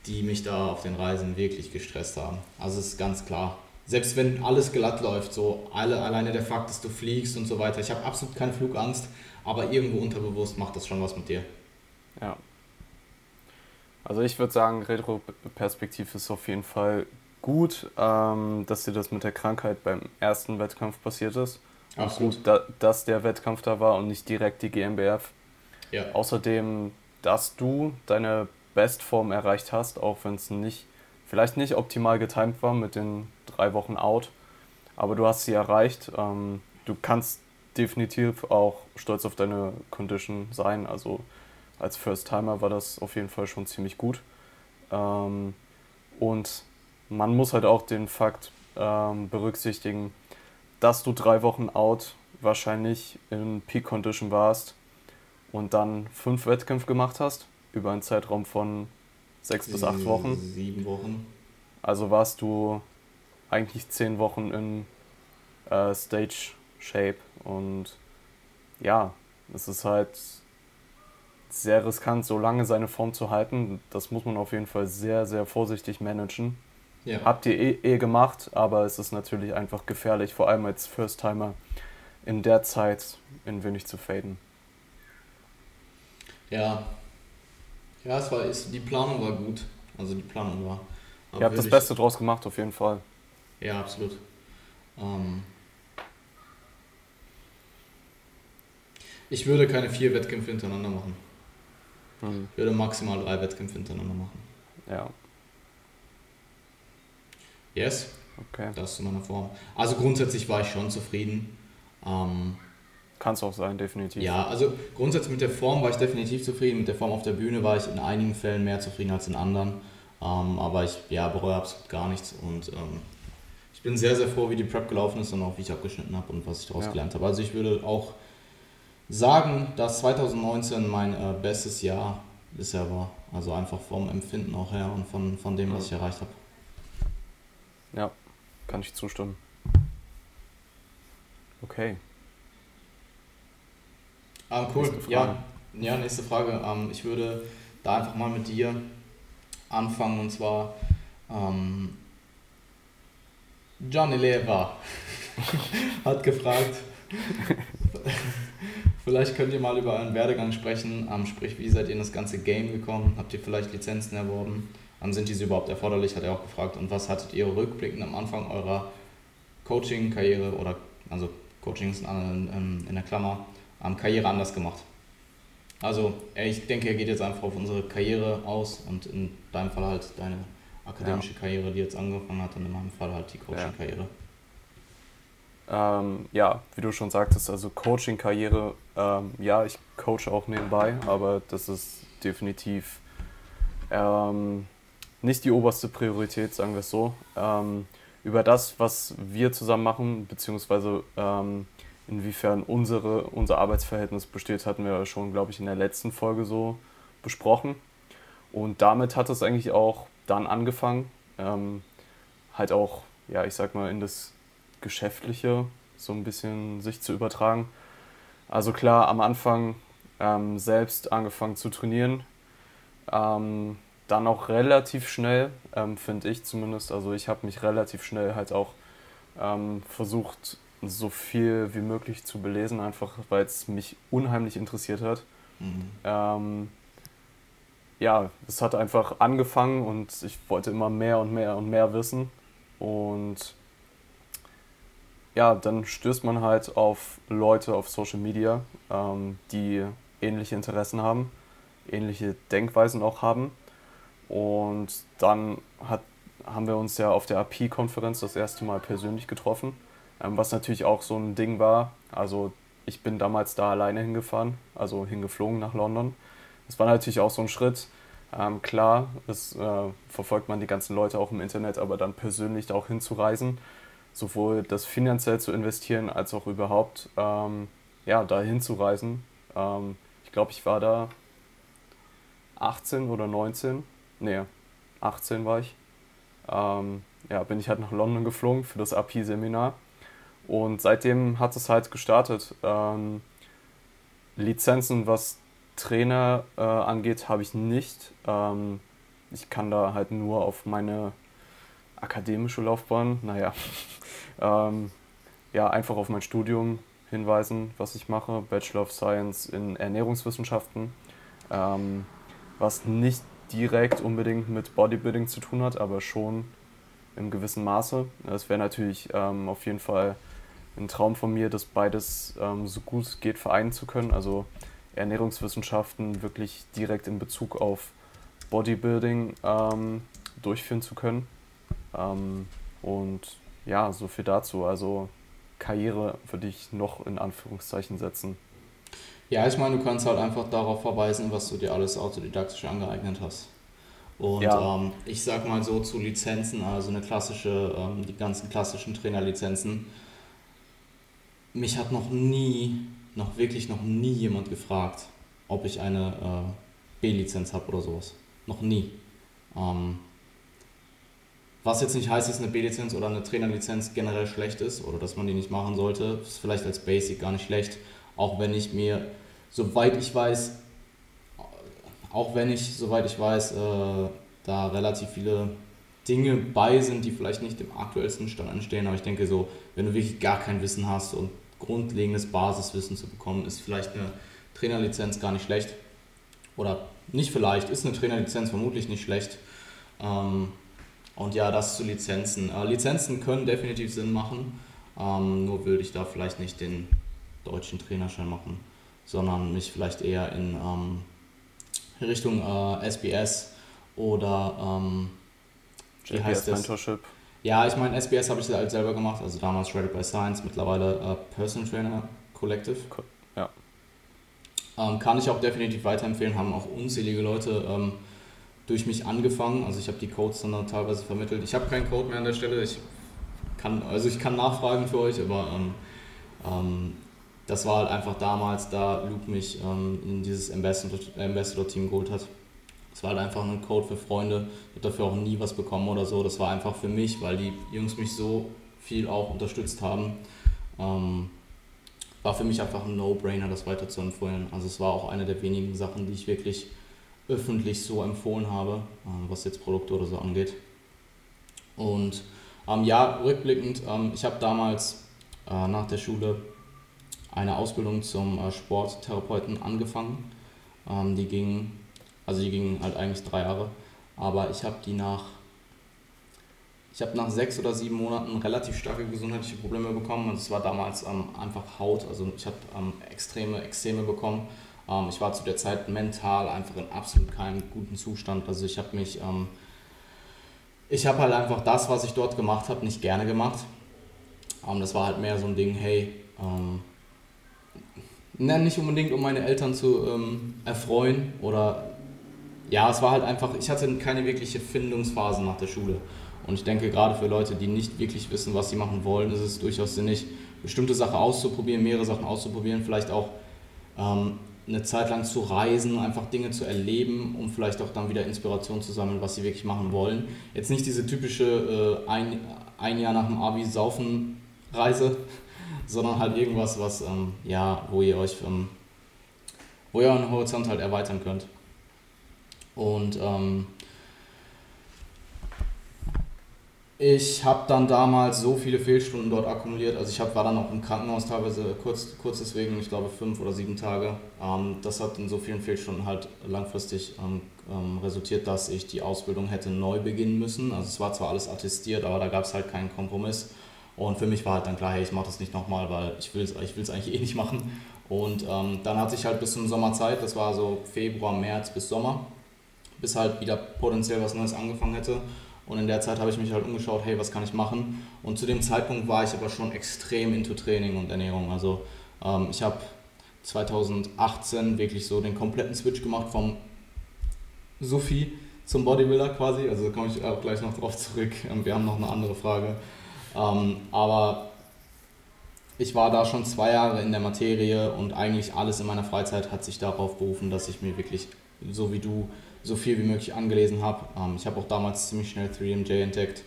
die mich da auf den Reisen wirklich gestresst haben. Also es ist ganz klar. Selbst wenn alles glatt läuft, so alle, alleine der Fakt, dass du fliegst und so weiter. Ich habe absolut keine Flugangst, aber irgendwo unterbewusst macht das schon was mit dir. Ja. Also ich würde sagen, Retro-Perspektiv ist auf jeden Fall gut, ähm, dass dir das mit der Krankheit beim ersten Wettkampf passiert ist. Absolut. gut, da, dass der Wettkampf da war und nicht direkt die GmbF. Ja. Außerdem, dass du deine Bestform erreicht hast, auch wenn es nicht, vielleicht nicht optimal getimt war mit den drei Wochen out, aber du hast sie erreicht. Ähm, du kannst definitiv auch stolz auf deine Condition sein. Also als First-Timer war das auf jeden Fall schon ziemlich gut. Ähm, und man muss halt auch den Fakt ähm, berücksichtigen, dass du drei Wochen out wahrscheinlich in Peak Condition warst und dann fünf Wettkämpfe gemacht hast über einen Zeitraum von sechs bis acht Wochen. Sieben Wochen. Also warst du eigentlich zehn Wochen in äh, Stage Shape und ja, es ist halt sehr riskant, so lange seine Form zu halten. Das muss man auf jeden Fall sehr, sehr vorsichtig managen. Ja. Habt ihr eh, eh gemacht, aber es ist natürlich einfach gefährlich, vor allem als First-Timer in der Zeit in wenig zu faden. Ja. Ja, es war, es, die Planung war gut. Also die Planung war. Ihr habt das Beste draus gemacht, auf jeden Fall. Ja, absolut. Ähm ich würde keine vier Wettkämpfe hintereinander machen. Mhm. Ich würde maximal drei Wettkämpfe hintereinander machen. Ja. Yes. Okay. Das ist meine Form. Also grundsätzlich war ich schon zufrieden. Ähm, Kann es auch sein, definitiv. Ja, also grundsätzlich mit der Form war ich definitiv zufrieden. Mit der Form auf der Bühne war ich in einigen Fällen mehr zufrieden als in anderen. Ähm, aber ich ja, bereue absolut gar nichts. Und ähm, ich bin sehr, sehr froh, wie die Prep gelaufen ist und auch wie ich abgeschnitten habe und was ich daraus ja. gelernt habe. Also ich würde auch sagen, dass 2019 mein äh, bestes Jahr bisher war. Also einfach vom Empfinden auch her und von, von dem, was ich erreicht habe. Ja, kann ich zustimmen. Okay. Ah, cool. Ja, ja, nächste Frage. Ähm, ich würde da einfach mal mit dir anfangen und zwar ähm, Johnny Leva hat gefragt, vielleicht könnt ihr mal über euren Werdegang sprechen, ähm, sprich, wie seid ihr in das ganze Game gekommen? Habt ihr vielleicht Lizenzen erworben? Ähm, sind diese überhaupt erforderlich, hat er auch gefragt. Und was hattet ihr rückblickend am Anfang eurer Coaching-Karriere oder, also Coaching ist in, in der Klammer, ähm, Karriere anders gemacht? Also, ich denke, er geht jetzt einfach auf unsere Karriere aus und in deinem Fall halt deine akademische ja. Karriere, die jetzt angefangen hat, und in meinem Fall halt die Coaching-Karriere. Ja. Ähm, ja, wie du schon sagtest, also Coaching-Karriere, ähm, ja, ich coache auch nebenbei, aber das ist definitiv ähm, nicht die oberste Priorität, sagen wir es so. Ähm, über das, was wir zusammen machen, beziehungsweise ähm, inwiefern unsere, unser Arbeitsverhältnis besteht, hatten wir schon, glaube ich, in der letzten Folge so besprochen. Und damit hat es eigentlich auch dann angefangen, ähm, halt auch, ja, ich sag mal, in das Geschäftliche so ein bisschen sich zu übertragen. Also klar, am Anfang ähm, selbst angefangen zu trainieren, ähm, dann auch relativ schnell, ähm, finde ich zumindest. Also ich habe mich relativ schnell halt auch ähm, versucht, so viel wie möglich zu belesen, einfach weil es mich unheimlich interessiert hat. Mhm. Ja, es hat einfach angefangen und ich wollte immer mehr und mehr und mehr wissen. Und ja, dann stößt man halt auf Leute auf Social Media, ähm, die ähnliche Interessen haben, ähnliche Denkweisen auch haben. Und dann hat, haben wir uns ja auf der API-Konferenz das erste Mal persönlich getroffen, ähm, was natürlich auch so ein Ding war. Also ich bin damals da alleine hingefahren, also hingeflogen nach London. Das war natürlich auch so ein Schritt. Ähm, klar, es äh, verfolgt man die ganzen Leute auch im Internet, aber dann persönlich da auch hinzureisen, sowohl das finanziell zu investieren, als auch überhaupt ähm, ja, da hinzureisen. Ähm, ich glaube, ich war da 18 oder 19, nee, 18 war ich, ähm, ja, bin ich halt nach London geflogen für das API-Seminar. Und seitdem hat es halt gestartet. Ähm, Lizenzen, was Trainer äh, angeht, habe ich nicht. Ähm, ich kann da halt nur auf meine akademische Laufbahn, naja, ähm, ja, einfach auf mein Studium hinweisen, was ich mache. Bachelor of Science in Ernährungswissenschaften, ähm, was nicht direkt unbedingt mit Bodybuilding zu tun hat, aber schon im gewissen Maße. Es wäre natürlich ähm, auf jeden Fall ein Traum von mir, das beides ähm, so gut es geht vereinen zu können. Also Ernährungswissenschaften wirklich direkt in Bezug auf Bodybuilding ähm, durchführen zu können. Ähm, und ja, so viel dazu. Also Karriere würde ich noch in Anführungszeichen setzen. Ja, ich meine, du kannst halt einfach darauf verweisen, was du dir alles autodidaktisch angeeignet hast. Und ja. ähm, ich sag mal so zu Lizenzen, also eine klassische, ähm, die ganzen klassischen Trainerlizenzen. Mich hat noch nie, noch wirklich noch nie jemand gefragt, ob ich eine äh, B-Lizenz habe oder sowas. Noch nie. Ähm, was jetzt nicht heißt, dass eine B-Lizenz oder eine Trainerlizenz generell schlecht ist oder dass man die nicht machen sollte. Ist vielleicht als Basic gar nicht schlecht. Auch wenn ich mir, soweit ich weiß, auch wenn ich, soweit ich weiß, äh, da relativ viele Dinge bei sind, die vielleicht nicht im aktuellsten Stand anstehen. Aber ich denke so, wenn du wirklich gar kein Wissen hast und grundlegendes Basiswissen zu bekommen, ist vielleicht eine Trainerlizenz gar nicht schlecht. Oder nicht vielleicht, ist eine Trainerlizenz vermutlich nicht schlecht. Ähm, und ja, das zu Lizenzen. Äh, Lizenzen können definitiv Sinn machen, ähm, nur würde ich da vielleicht nicht den deutschen Trainerschein machen, sondern mich vielleicht eher in ähm, Richtung äh, SBS oder ähm, wie heißt das? Mentorship. Ja, ich meine, SBS habe ich halt selber gemacht, also damals Shredded by Science, mittlerweile äh, Person Trainer Collective. Ja. Ähm, kann ich auch definitiv weiterempfehlen, haben auch unzählige Leute ähm, durch mich angefangen. Also ich habe die Codes dann teilweise vermittelt. Ich habe keinen Code mehr an der Stelle. Ich kann, also ich kann nachfragen für euch, aber ähm, ähm, das war halt einfach damals, da Luke mich ähm, in dieses Ambassador-Team Ambassador geholt hat. Das war halt einfach ein Code für Freunde. Ich habe dafür auch nie was bekommen oder so. Das war einfach für mich, weil die Jungs mich so viel auch unterstützt haben. Ähm, war für mich einfach ein No-Brainer, das weiter zu empfehlen. Also es war auch eine der wenigen Sachen, die ich wirklich öffentlich so empfohlen habe, äh, was jetzt Produkte oder so angeht. Und ähm, ja, rückblickend, ähm, ich habe damals äh, nach der Schule eine Ausbildung zum äh, Sporttherapeuten angefangen. Ähm, die ging, also die ging halt eigentlich drei Jahre, aber ich habe die nach, ich habe nach sechs oder sieben Monaten relativ starke gesundheitliche Probleme bekommen. Und es war damals ähm, einfach Haut, also ich habe ähm, extreme Extreme bekommen ähm, ich war zu der Zeit mental einfach in absolut keinem guten Zustand. Also ich habe mich, ähm, ich habe halt einfach das, was ich dort gemacht habe, nicht gerne gemacht. Ähm, das war halt mehr so ein Ding, hey, ähm, nicht unbedingt um meine Eltern zu ähm, erfreuen oder ja, es war halt einfach, ich hatte keine wirkliche Findungsphase nach der Schule. Und ich denke, gerade für Leute, die nicht wirklich wissen, was sie machen wollen, ist es durchaus sinnig, bestimmte Sachen auszuprobieren, mehrere Sachen auszuprobieren, vielleicht auch ähm, eine Zeit lang zu reisen, einfach Dinge zu erleben, um vielleicht auch dann wieder Inspiration zu sammeln, was sie wirklich machen wollen. Jetzt nicht diese typische äh, ein, ein Jahr nach dem Abi saufen Reise, sondern halt irgendwas, was ähm, ja, wo ihr euch ähm, wo ihr euren Horizont halt erweitern könnt. Und ähm, Ich habe dann damals so viele Fehlstunden dort akkumuliert. Also ich hab, war dann auch im Krankenhaus teilweise kurz, kurz deswegen, ich glaube fünf oder sieben Tage. Ähm, das hat in so vielen Fehlstunden halt langfristig ähm, ähm, resultiert, dass ich die Ausbildung hätte neu beginnen müssen. Also es war zwar alles attestiert, aber da gab es halt keinen Kompromiss. Und für mich war halt dann klar, hey, ich mache das nicht nochmal, weil ich will es ich eigentlich eh nicht machen. Und ähm, dann hatte ich halt bis zum Sommer Zeit, das war so Februar, März bis Sommer, bis halt wieder potenziell was Neues angefangen hätte. Und in der Zeit habe ich mich halt umgeschaut, hey, was kann ich machen? Und zu dem Zeitpunkt war ich aber schon extrem into Training und Ernährung. Also ähm, ich habe 2018 wirklich so den kompletten Switch gemacht vom Sophie zum Bodybuilder quasi. Also da komme ich auch gleich noch drauf zurück. Ähm, wir haben noch eine andere Frage. Ähm, aber ich war da schon zwei Jahre in der Materie und eigentlich alles in meiner Freizeit hat sich darauf berufen, dass ich mir wirklich so wie du, so viel wie möglich angelesen habe. Ähm, ich habe auch damals ziemlich schnell 3MJ entdeckt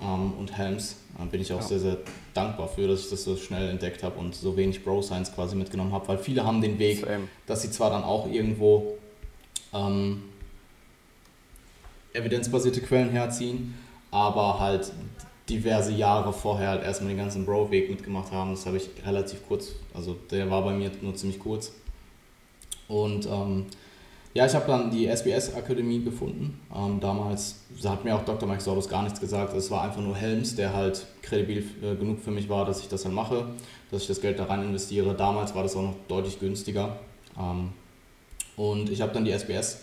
ähm, und Helms. Da bin ich auch ja. sehr, sehr dankbar für, dass ich das so schnell entdeckt habe und so wenig Bro Science quasi mitgenommen habe, weil viele haben den Weg, Same. dass sie zwar dann auch irgendwo ähm, evidenzbasierte Quellen herziehen, aber halt diverse Jahre vorher halt erstmal den ganzen Bro-Weg mitgemacht haben. Das habe ich relativ kurz, also der war bei mir nur ziemlich kurz. Und ähm, ja, ich habe dann die SBS-Akademie gefunden. Ähm, damals hat mir auch Dr. Mike Soros gar nichts gesagt. Es war einfach nur Helms, der halt kredibil äh, genug für mich war, dass ich das dann mache, dass ich das Geld da rein investiere. Damals war das auch noch deutlich günstiger. Ähm, und ich habe dann die SBS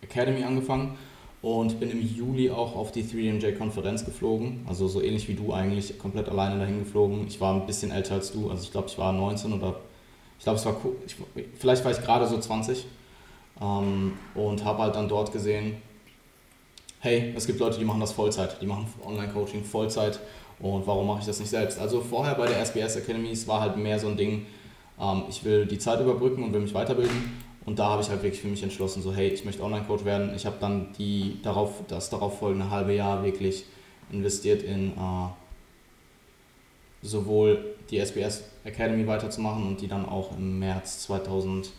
Academy angefangen und bin im Juli auch auf die 3DMJ-Konferenz geflogen. Also so ähnlich wie du eigentlich, komplett alleine dahin geflogen. Ich war ein bisschen älter als du, also ich glaube, ich war 19 oder ich glaube, es war ich, vielleicht war ich gerade so 20 ähm, und habe halt dann dort gesehen, hey, es gibt Leute, die machen das Vollzeit, die machen Online-Coaching Vollzeit und warum mache ich das nicht selbst? Also vorher bei der SBS Academy, es war halt mehr so ein Ding, ähm, ich will die Zeit überbrücken und will mich weiterbilden und da habe ich halt wirklich für mich entschlossen, so hey, ich möchte Online-Coach werden. Ich habe dann die darauf, das darauf folgende halbe Jahr wirklich investiert in äh, sowohl die SBS Academy weiterzumachen und die dann auch im März 2000, äh,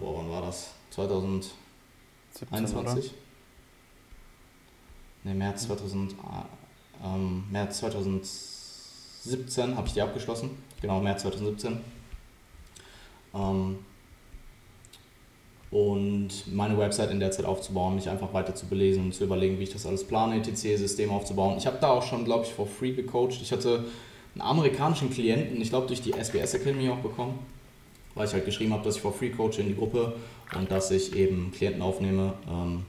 boah, wann war das? 2021? Ne, März 2000, äh, ähm, März 2017 habe ich die abgeschlossen. Genau, März 2017. Ähm, und meine Website in der Zeit aufzubauen, mich einfach weiter zu belesen und zu überlegen, wie ich das alles plane, ETC-System aufzubauen. Ich habe da auch schon, glaube ich, for free gecoacht. Ich hatte einen amerikanischen Klienten, ich glaube durch die SBS Academy auch bekommen, weil ich halt geschrieben habe, dass ich for free coache in die Gruppe und dass ich eben Klienten aufnehme. Ähm,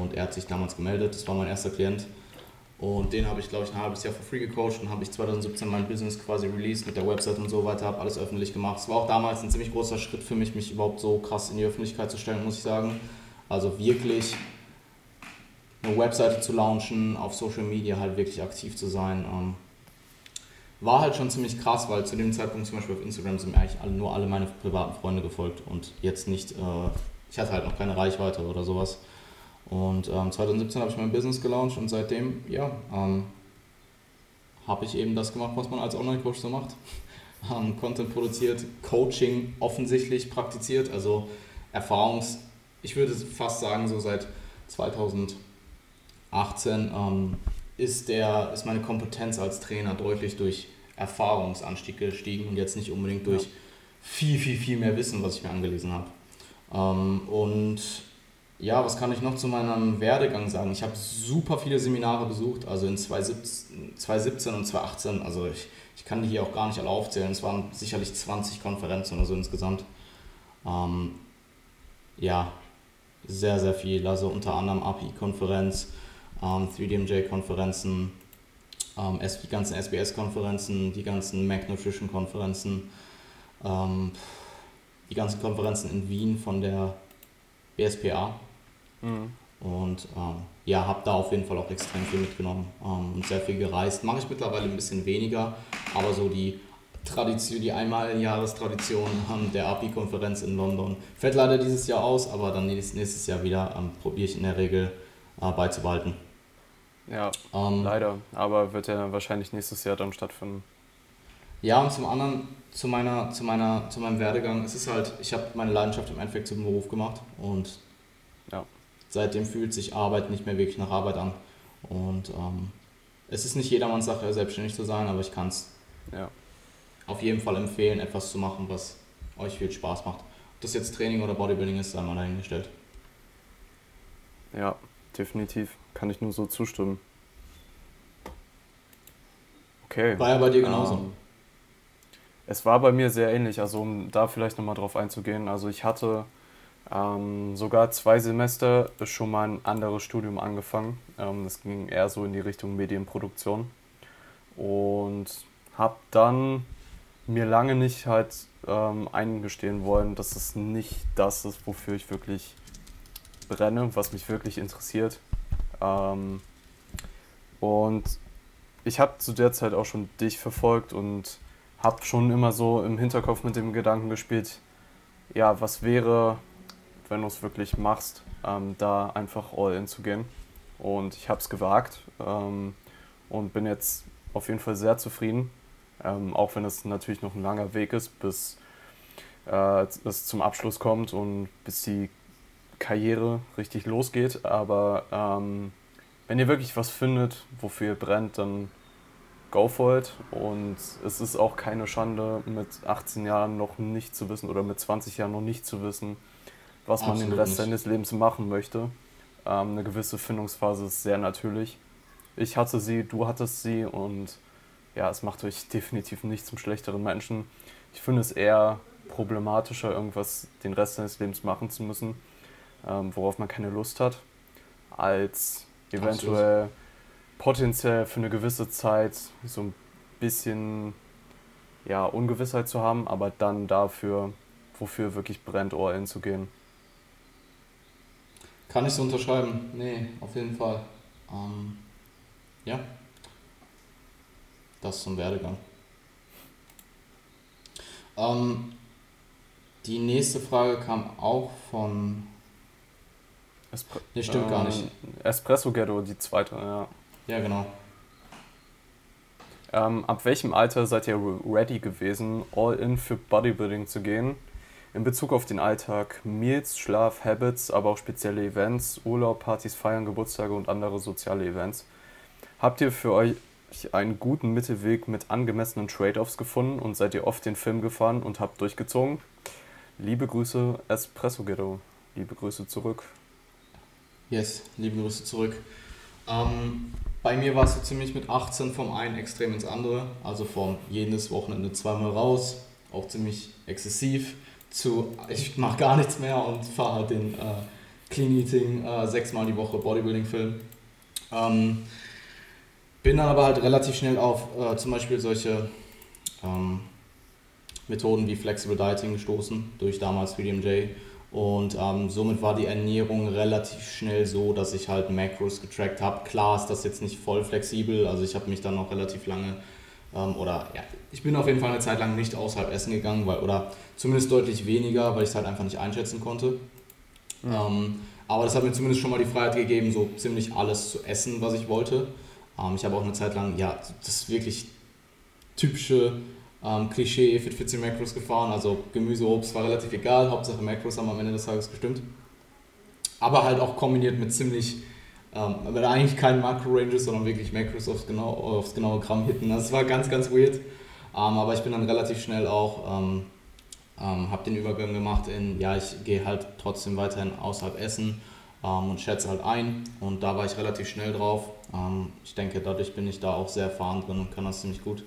und er hat sich damals gemeldet, das war mein erster Klient. Und den habe ich, glaube ich, ein halbes Jahr for free gecoacht und habe ich 2017 mein Business quasi released mit der Website und so weiter, habe alles öffentlich gemacht. Es war auch damals ein ziemlich großer Schritt für mich, mich überhaupt so krass in die Öffentlichkeit zu stellen, muss ich sagen. Also wirklich eine Webseite zu launchen, auf Social Media halt wirklich aktiv zu sein. War halt schon ziemlich krass, weil zu dem Zeitpunkt zum Beispiel auf Instagram sind mir eigentlich alle, nur alle meine privaten Freunde gefolgt und jetzt nicht, äh, ich hatte halt noch keine Reichweite oder sowas. Und ähm, 2017 habe ich mein Business gelauncht und seitdem, ja, ähm, habe ich eben das gemacht, was man als Online-Coach so macht. Ähm, Content produziert, Coaching offensichtlich praktiziert, also Erfahrungs-, ich würde fast sagen, so seit 2018 ähm, ist, der, ist meine Kompetenz als Trainer deutlich durch Erfahrungsanstieg gestiegen und jetzt nicht unbedingt durch viel, viel, viel mehr Wissen, was ich mir angelesen habe. Ähm, und ja, was kann ich noch zu meinem Werdegang sagen? Ich habe super viele Seminare besucht, also in 2017 und 2018. Also ich, ich kann die hier auch gar nicht alle aufzählen. Es waren sicherlich 20 Konferenzen oder so insgesamt. Ähm, ja, sehr, sehr viel. Also unter anderem API-Konferenz, ähm, 3DMJ-Konferenzen, ähm, die ganzen SBS-Konferenzen, die ganzen Mac Nutrition-Konferenzen, ähm, die ganzen Konferenzen in Wien von der BSPA. Mhm. Und ähm, ja, habe da auf jeden Fall auch extrem viel mitgenommen ähm, und sehr viel gereist. Mache ich mittlerweile ein bisschen weniger, aber so die Tradition, die einmal Jahrestradition der API-Konferenz in London fällt leider dieses Jahr aus, aber dann nächstes Jahr wieder ähm, probiere ich in der Regel äh, beizubehalten. Ja, ähm, leider, aber wird ja wahrscheinlich nächstes Jahr dann stattfinden. Ja, und zum anderen, zu, meiner, zu, meiner, zu meinem Werdegang, es ist halt, ich habe meine Leidenschaft im Endeffekt zum Beruf gemacht und ja. seitdem fühlt sich Arbeit nicht mehr wirklich nach Arbeit an. Und ähm, es ist nicht jedermanns Sache, selbstständig zu sein, aber ich kann es ja. auf jeden Fall empfehlen, etwas zu machen, was euch viel Spaß macht. Ob das jetzt Training oder Bodybuilding ist, sei mal dahingestellt. Ja, definitiv. Kann ich nur so zustimmen. Okay. War ja bei dir genauso. Ähm, es war bei mir sehr ähnlich, also um da vielleicht nochmal drauf einzugehen. Also ich hatte ähm, sogar zwei Semester schon mal ein anderes Studium angefangen. Ähm, das ging eher so in die Richtung Medienproduktion. Und habe dann mir lange nicht halt ähm, eingestehen wollen, dass es nicht das ist, wofür ich wirklich brenne, was mich wirklich interessiert. Ähm, und ich habe zu der Zeit auch schon dich verfolgt und habe schon immer so im Hinterkopf mit dem Gedanken gespielt, ja, was wäre, wenn du es wirklich machst, ähm, da einfach all in zu gehen. Und ich habe es gewagt ähm, und bin jetzt auf jeden Fall sehr zufrieden, ähm, auch wenn es natürlich noch ein langer Weg ist, bis äh, es zum Abschluss kommt und bis die Karriere richtig losgeht. Aber ähm, wenn ihr wirklich was findet, wofür ihr brennt, dann go for it. Und es ist auch keine Schande, mit 18 Jahren noch nicht zu wissen oder mit 20 Jahren noch nicht zu wissen, was Absolut man den Rest nicht. seines Lebens machen möchte. Ähm, eine gewisse Findungsphase ist sehr natürlich. Ich hatte sie, du hattest sie und ja, es macht euch definitiv nicht zum schlechteren Menschen. Ich finde es eher problematischer, irgendwas den Rest seines Lebens machen zu müssen, ähm, worauf man keine Lust hat, als eventuell Absolut. potenziell für eine gewisse Zeit so ein bisschen ja, Ungewissheit zu haben, aber dann dafür, wofür wirklich brennt, all in zu gehen. Kann ich so unterschreiben? Nee, auf jeden Fall. Ähm, ja. Das zum Werdegang. Ähm, die nächste Frage kam auch von. Espre nee, stimmt ähm, gar nicht. Espresso Ghetto, die zweite, ja. Ja, genau. Ähm, ab welchem Alter seid ihr ready gewesen, all in für Bodybuilding zu gehen? in Bezug auf den Alltag, Meals, Schlaf, Habits, aber auch spezielle Events, Urlaub, Partys, Feiern, Geburtstage und andere soziale Events. Habt ihr für euch einen guten Mittelweg mit angemessenen Trade-offs gefunden und seid ihr oft den Film gefahren und habt durchgezogen? Liebe Grüße, Espresso Ghetto. Liebe Grüße zurück. Yes, liebe Grüße zurück. Ähm, bei mir war es so ziemlich mit 18 vom einen Extrem ins andere. Also vom jedes Wochenende zweimal raus. Auch ziemlich exzessiv zu, ich mache gar nichts mehr und fahre halt den äh, Clean Eating äh, sechsmal die Woche Bodybuilding-Film. Ähm, bin dann aber halt relativ schnell auf äh, zum Beispiel solche ähm, Methoden wie Flexible Dieting gestoßen, durch damals 3DMJ. Und ähm, somit war die Ernährung relativ schnell so, dass ich halt Macros getrackt habe. Klar ist das jetzt nicht voll flexibel, also ich habe mich dann noch relativ lange ähm, oder ja, ich bin auf jeden Fall eine Zeit lang nicht außerhalb essen gegangen, weil, oder zumindest deutlich weniger, weil ich es halt einfach nicht einschätzen konnte. Mhm. Ähm, aber das hat mir zumindest schon mal die Freiheit gegeben, so ziemlich alles zu essen, was ich wollte. Ähm, ich habe auch eine Zeit lang, ja, das wirklich typische ähm, Klischee Fit 14 Macros gefahren. Also Gemüse, Obst war relativ egal, Hauptsache Macros haben am Ende des Tages gestimmt. Aber halt auch kombiniert mit ziemlich ähm, aber eigentlich kein Makro-Ranges, sondern wirklich Macros aufs, genau, aufs genaue Gramm hitten. Das war ganz, ganz weird. Ähm, aber ich bin dann relativ schnell auch, ähm, ähm, habe den Übergang gemacht in, ja, ich gehe halt trotzdem weiterhin außerhalb essen ähm, und schätze halt ein. Und da war ich relativ schnell drauf. Ähm, ich denke, dadurch bin ich da auch sehr erfahren drin und kann das ziemlich gut.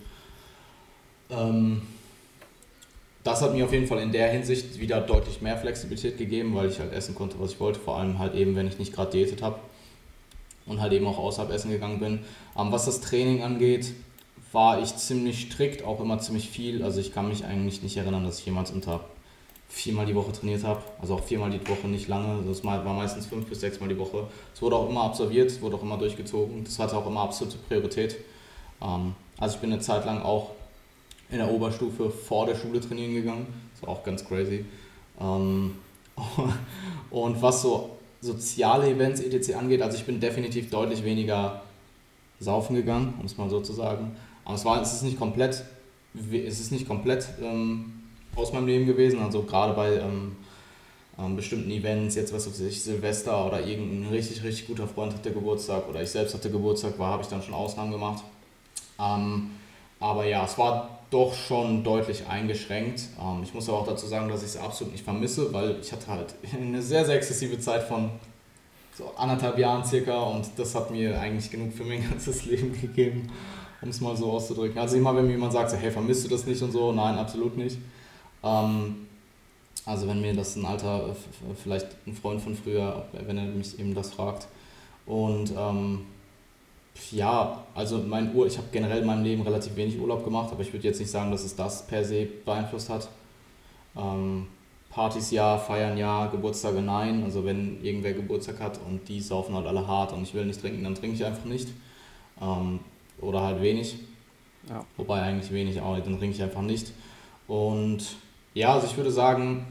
Ähm, das hat mir auf jeden Fall in der Hinsicht wieder deutlich mehr Flexibilität gegeben, weil ich halt essen konnte, was ich wollte. Vor allem halt eben, wenn ich nicht gerade diätet habe und halt eben auch außerhalb essen gegangen bin. Ähm, was das Training angeht, war ich ziemlich strikt, auch immer ziemlich viel. Also ich kann mich eigentlich nicht erinnern, dass ich jemals unter viermal die Woche trainiert habe. Also auch viermal die Woche nicht lange. Das war meistens fünf bis sechsmal die Woche. Es wurde auch immer absolviert, wurde auch immer durchgezogen. Das hatte auch immer absolute Priorität. Ähm, also ich bin eine Zeit lang auch in der Oberstufe vor der Schule trainieren gegangen. Das war auch ganz crazy. Ähm, und was so soziale Events etc. angeht, also ich bin definitiv deutlich weniger saufen gegangen, um es mal so zu sagen. Aber es, war, es ist nicht komplett, es ist nicht komplett ähm, aus meinem Leben gewesen, also gerade bei ähm, ähm, bestimmten Events, jetzt was weiß ich, Silvester oder irgendein richtig, richtig guter Freund hatte Geburtstag oder ich selbst hatte Geburtstag, war, habe ich dann schon Ausnahmen gemacht. Ähm, aber ja, es war doch schon deutlich eingeschränkt. Ähm, ich muss aber auch dazu sagen, dass ich es absolut nicht vermisse, weil ich hatte halt eine sehr, sehr exzessive Zeit von so anderthalb Jahren circa und das hat mir eigentlich genug für mein ganzes Leben gegeben, um es mal so auszudrücken. Also immer, wenn mir jemand sagt, so, hey, vermisst du das nicht und so, nein, absolut nicht. Ähm, also wenn mir das ein alter, vielleicht ein Freund von früher, wenn er mich eben das fragt. Und ähm, ja, also mein Ur, ich habe generell in meinem Leben relativ wenig Urlaub gemacht, aber ich würde jetzt nicht sagen, dass es das per se beeinflusst hat. Ähm, Partys ja, Feiern ja, Geburtstage nein. Also wenn irgendwer Geburtstag hat und die saufen halt alle hart und ich will nicht trinken, dann trinke ich einfach nicht. Ähm, oder halt wenig. Ja. Wobei eigentlich wenig auch, dann trinke ich einfach nicht. Und ja, also ich würde sagen,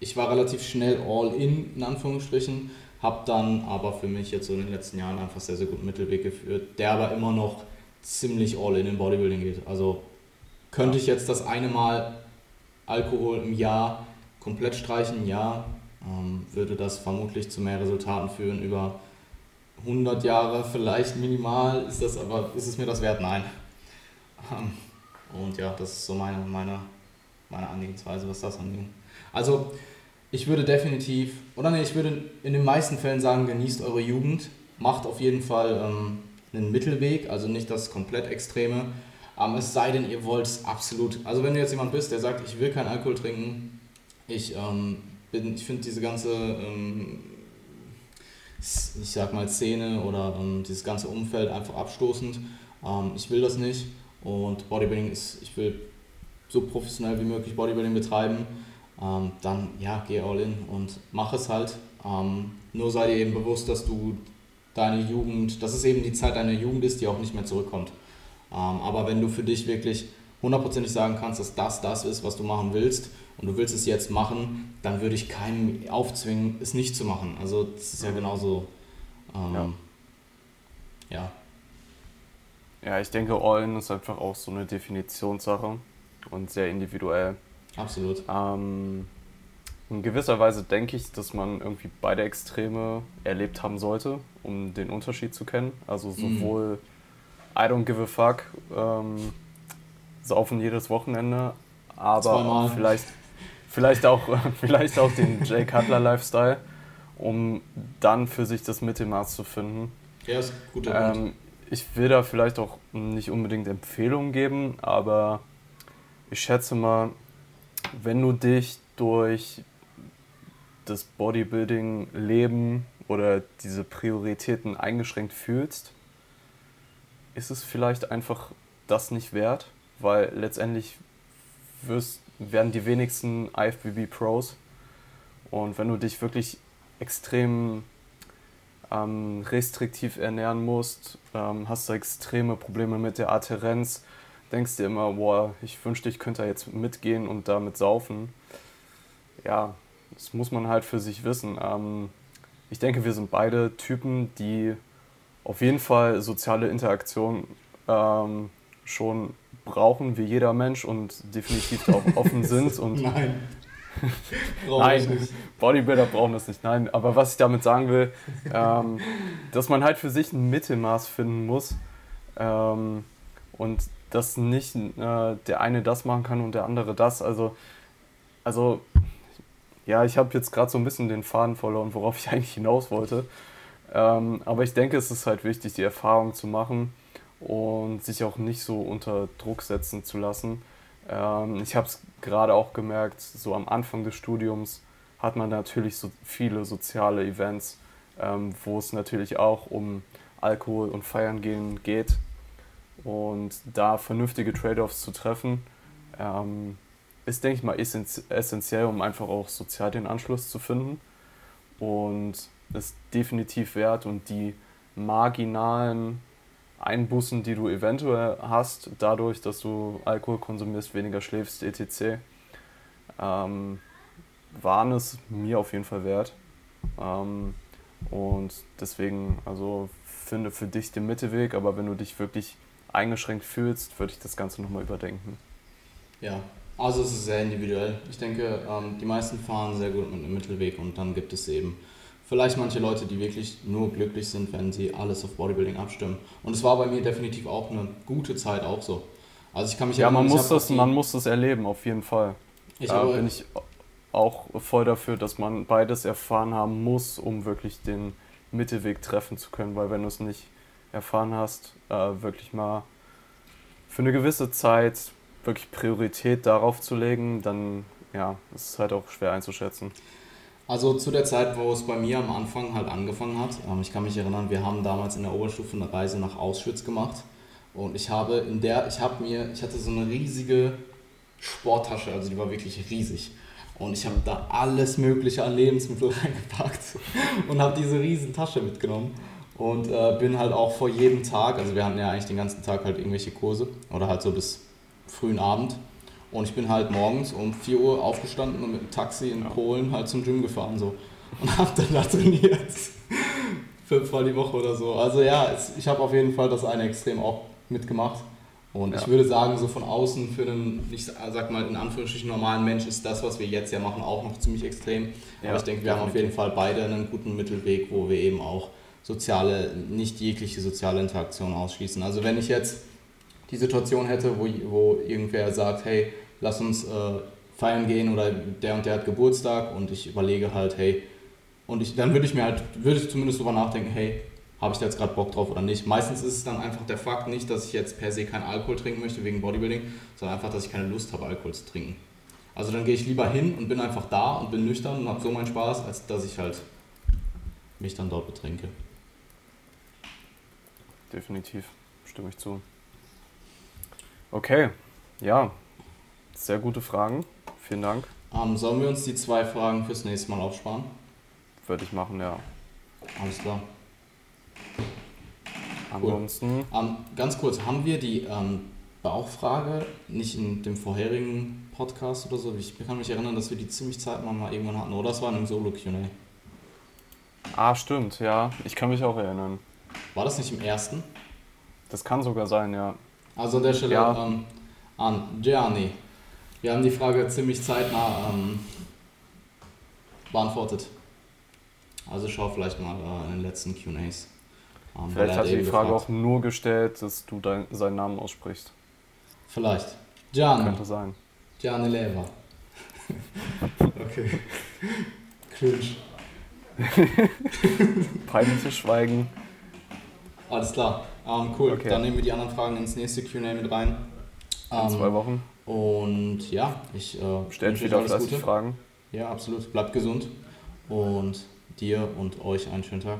ich war relativ schnell all in, in Anführungsstrichen, habe dann aber für mich jetzt so in den letzten Jahren einfach sehr, sehr guten Mittelweg geführt, der aber immer noch ziemlich all in in Bodybuilding geht. Also könnte ich jetzt das eine Mal Alkohol im Jahr komplett streichen? Ja. Ähm, würde das vermutlich zu mehr Resultaten führen über 100 Jahre, vielleicht minimal. Ist, das aber, ist es mir das wert? Nein. Ähm, und ja, das ist so meine, meine, meine Angehensweise, was das angeht. Also, ich würde definitiv, oder nee, ich würde in den meisten Fällen sagen, genießt eure Jugend, macht auf jeden Fall ähm, einen Mittelweg, also nicht das komplett Extreme. Ähm, es sei denn, ihr wollt es absolut. Also, wenn du jetzt jemand bist, der sagt, ich will keinen Alkohol trinken, ich, ähm, ich finde diese ganze, ähm, ich sag mal, Szene oder ähm, dieses ganze Umfeld einfach abstoßend. Ähm, ich will das nicht und Bodybuilding ist, ich will so professionell wie möglich Bodybuilding betreiben. Ähm, dann ja, geh all in und mach es halt. Ähm, nur sei dir eben bewusst, dass du deine Jugend, dass es eben die Zeit deiner Jugend ist, die auch nicht mehr zurückkommt. Ähm, aber wenn du für dich wirklich hundertprozentig sagen kannst, dass das das ist, was du machen willst und du willst es jetzt machen, dann würde ich keinem aufzwingen, es nicht zu machen. Also das ist ja genauso. Ähm, ja. ja. Ja, ich denke, All-In ist einfach auch so eine Definitionssache und sehr individuell. Absolut. Ähm, in gewisser Weise denke ich, dass man irgendwie beide Extreme erlebt haben sollte, um den Unterschied zu kennen. Also mhm. sowohl mm. I don't give a fuck, ähm, saufen jedes Wochenende, aber vielleicht, vielleicht, auch, vielleicht auch den Jay Cutler Lifestyle, um dann für sich das Mittelmaß zu finden. Ja, ist guter ähm, Ich will da vielleicht auch nicht unbedingt Empfehlungen geben, aber ich schätze mal, wenn du dich durch das Bodybuilding-Leben oder diese Prioritäten eingeschränkt fühlst, ist es vielleicht einfach das nicht wert, weil letztendlich wirst, werden die wenigsten IFBB Pros. Und wenn du dich wirklich extrem ähm, restriktiv ernähren musst, ähm, hast du extreme Probleme mit der Adherenz, denkst dir immer, boah, ich wünschte, ich könnte da jetzt mitgehen und damit saufen. Ja, das muss man halt für sich wissen. Ähm, ich denke, wir sind beide Typen, die auf jeden Fall soziale Interaktion ähm, schon brauchen, wie jeder Mensch und definitiv auch offen sind. Und Nein. Nein, Bodybuilder brauchen das nicht. Nein, aber was ich damit sagen will, ähm, dass man halt für sich ein Mittelmaß finden muss ähm, und dass nicht äh, der eine das machen kann und der andere das. Also, also ja, ich habe jetzt gerade so ein bisschen den Faden verloren, worauf ich eigentlich hinaus wollte. Ähm, aber ich denke, es ist halt wichtig, die Erfahrung zu machen und sich auch nicht so unter Druck setzen zu lassen. Ähm, ich habe es gerade auch gemerkt, so am Anfang des Studiums hat man natürlich so viele soziale Events, ähm, wo es natürlich auch um Alkohol und Feiern gehen geht. Und da vernünftige Trade-offs zu treffen, ähm, ist, denke ich mal, essentiell, um einfach auch sozial den Anschluss zu finden. Und ist definitiv wert und die marginalen Einbußen, die du eventuell hast, dadurch, dass du Alkohol konsumierst, weniger schläfst, etc., ähm, waren es mir auf jeden Fall wert. Ähm, und deswegen, also finde für dich den Mittelweg, aber wenn du dich wirklich eingeschränkt fühlst, würde ich das Ganze nochmal überdenken. Ja, also es ist sehr individuell. Ich denke, ähm, die meisten fahren sehr gut mit einem Mittelweg und dann gibt es eben vielleicht manche Leute, die wirklich nur glücklich sind, wenn sie alles auf Bodybuilding abstimmen. Und es war bei mir definitiv auch eine gute Zeit auch so. Also ich kann mich ja, man muss das, man muss das erleben auf jeden Fall. Ich da bin ich auch voll dafür, dass man beides erfahren haben muss, um wirklich den Mittelweg treffen zu können, weil wenn du es nicht erfahren hast, äh, wirklich mal für eine gewisse Zeit wirklich Priorität darauf zu legen, dann ja, ist es halt auch schwer einzuschätzen. Also zu der Zeit, wo es bei mir am Anfang halt angefangen hat, ähm, ich kann mich erinnern, wir haben damals in der Oberstufe eine Reise nach Auschwitz gemacht. Und ich habe in der, ich habe mir, ich hatte so eine riesige Sporttasche, also die war wirklich riesig. Und ich habe da alles mögliche an Lebensmitteln reingepackt und habe diese riesen Tasche mitgenommen und äh, bin halt auch vor jedem Tag, also wir hatten ja eigentlich den ganzen Tag halt irgendwelche Kurse oder halt so bis frühen Abend Und ich bin halt morgens um 4 Uhr aufgestanden und mit dem Taxi in ja. Polen halt zum Gym gefahren so. Und hab dann da trainiert. Fünfmal die Woche oder so. Also ja, es, ich habe auf jeden Fall das eine Extrem auch mitgemacht. Und ja. ich würde sagen, so von außen für einen, ich sag mal in Anführungsstrichen normalen Mensch ist das, was wir jetzt ja machen, auch noch ziemlich extrem. Ja, Aber ich denke, wir haben auf jeden Fall beide einen guten Mittelweg, wo wir eben auch soziale, nicht jegliche soziale Interaktion ausschließen. Also wenn ich jetzt die Situation hätte, wo, wo irgendwer sagt, hey, lass uns äh, feiern gehen oder der und der hat Geburtstag und ich überlege halt, hey, und ich, dann würde ich mir halt, würde ich zumindest darüber nachdenken, hey, habe ich da jetzt gerade Bock drauf oder nicht. Meistens ist es dann einfach der Fakt nicht, dass ich jetzt per se keinen Alkohol trinken möchte wegen Bodybuilding, sondern einfach, dass ich keine Lust habe, Alkohol zu trinken. Also dann gehe ich lieber hin und bin einfach da und bin nüchtern und habe so meinen Spaß, als dass ich halt mich dann dort betrinke. Definitiv, stimme ich zu. Okay, ja, sehr gute Fragen. Vielen Dank. Ähm, sollen wir uns die zwei Fragen fürs nächste Mal aufsparen? Würde ich machen, ja. Alles klar. Ansonsten. Cool. Ähm, ganz kurz, haben wir die ähm, Bauchfrage nicht in dem vorherigen Podcast oder so? Ich kann mich erinnern, dass wir die ziemlich zeitnah mal irgendwann hatten, oder? Das war in einem Solo-QA. Ah, stimmt, ja. Ich kann mich auch erinnern. War das nicht im ersten? Das kann sogar sein, ja. Also an der Stelle ja. ähm, an Gianni. Wir haben die Frage ziemlich zeitnah ähm, beantwortet. Also schau vielleicht mal äh, in den letzten QAs. Ähm, Vielleicht hat er die Frage gefragt. auch nur gestellt, dass du dein, seinen Namen aussprichst. Vielleicht. Gian. Könnte sein. Gianni Leva. okay. Cringe. Peinliches Schweigen. Alles klar. Ähm, cool. Okay. Dann nehmen wir die anderen Fragen ins nächste QA mit rein. In ähm, zwei Wochen. Und ja, ich äh, stelle wieder fleißig Fragen. Ja, absolut. Bleibt gesund und dir und euch einen schönen Tag.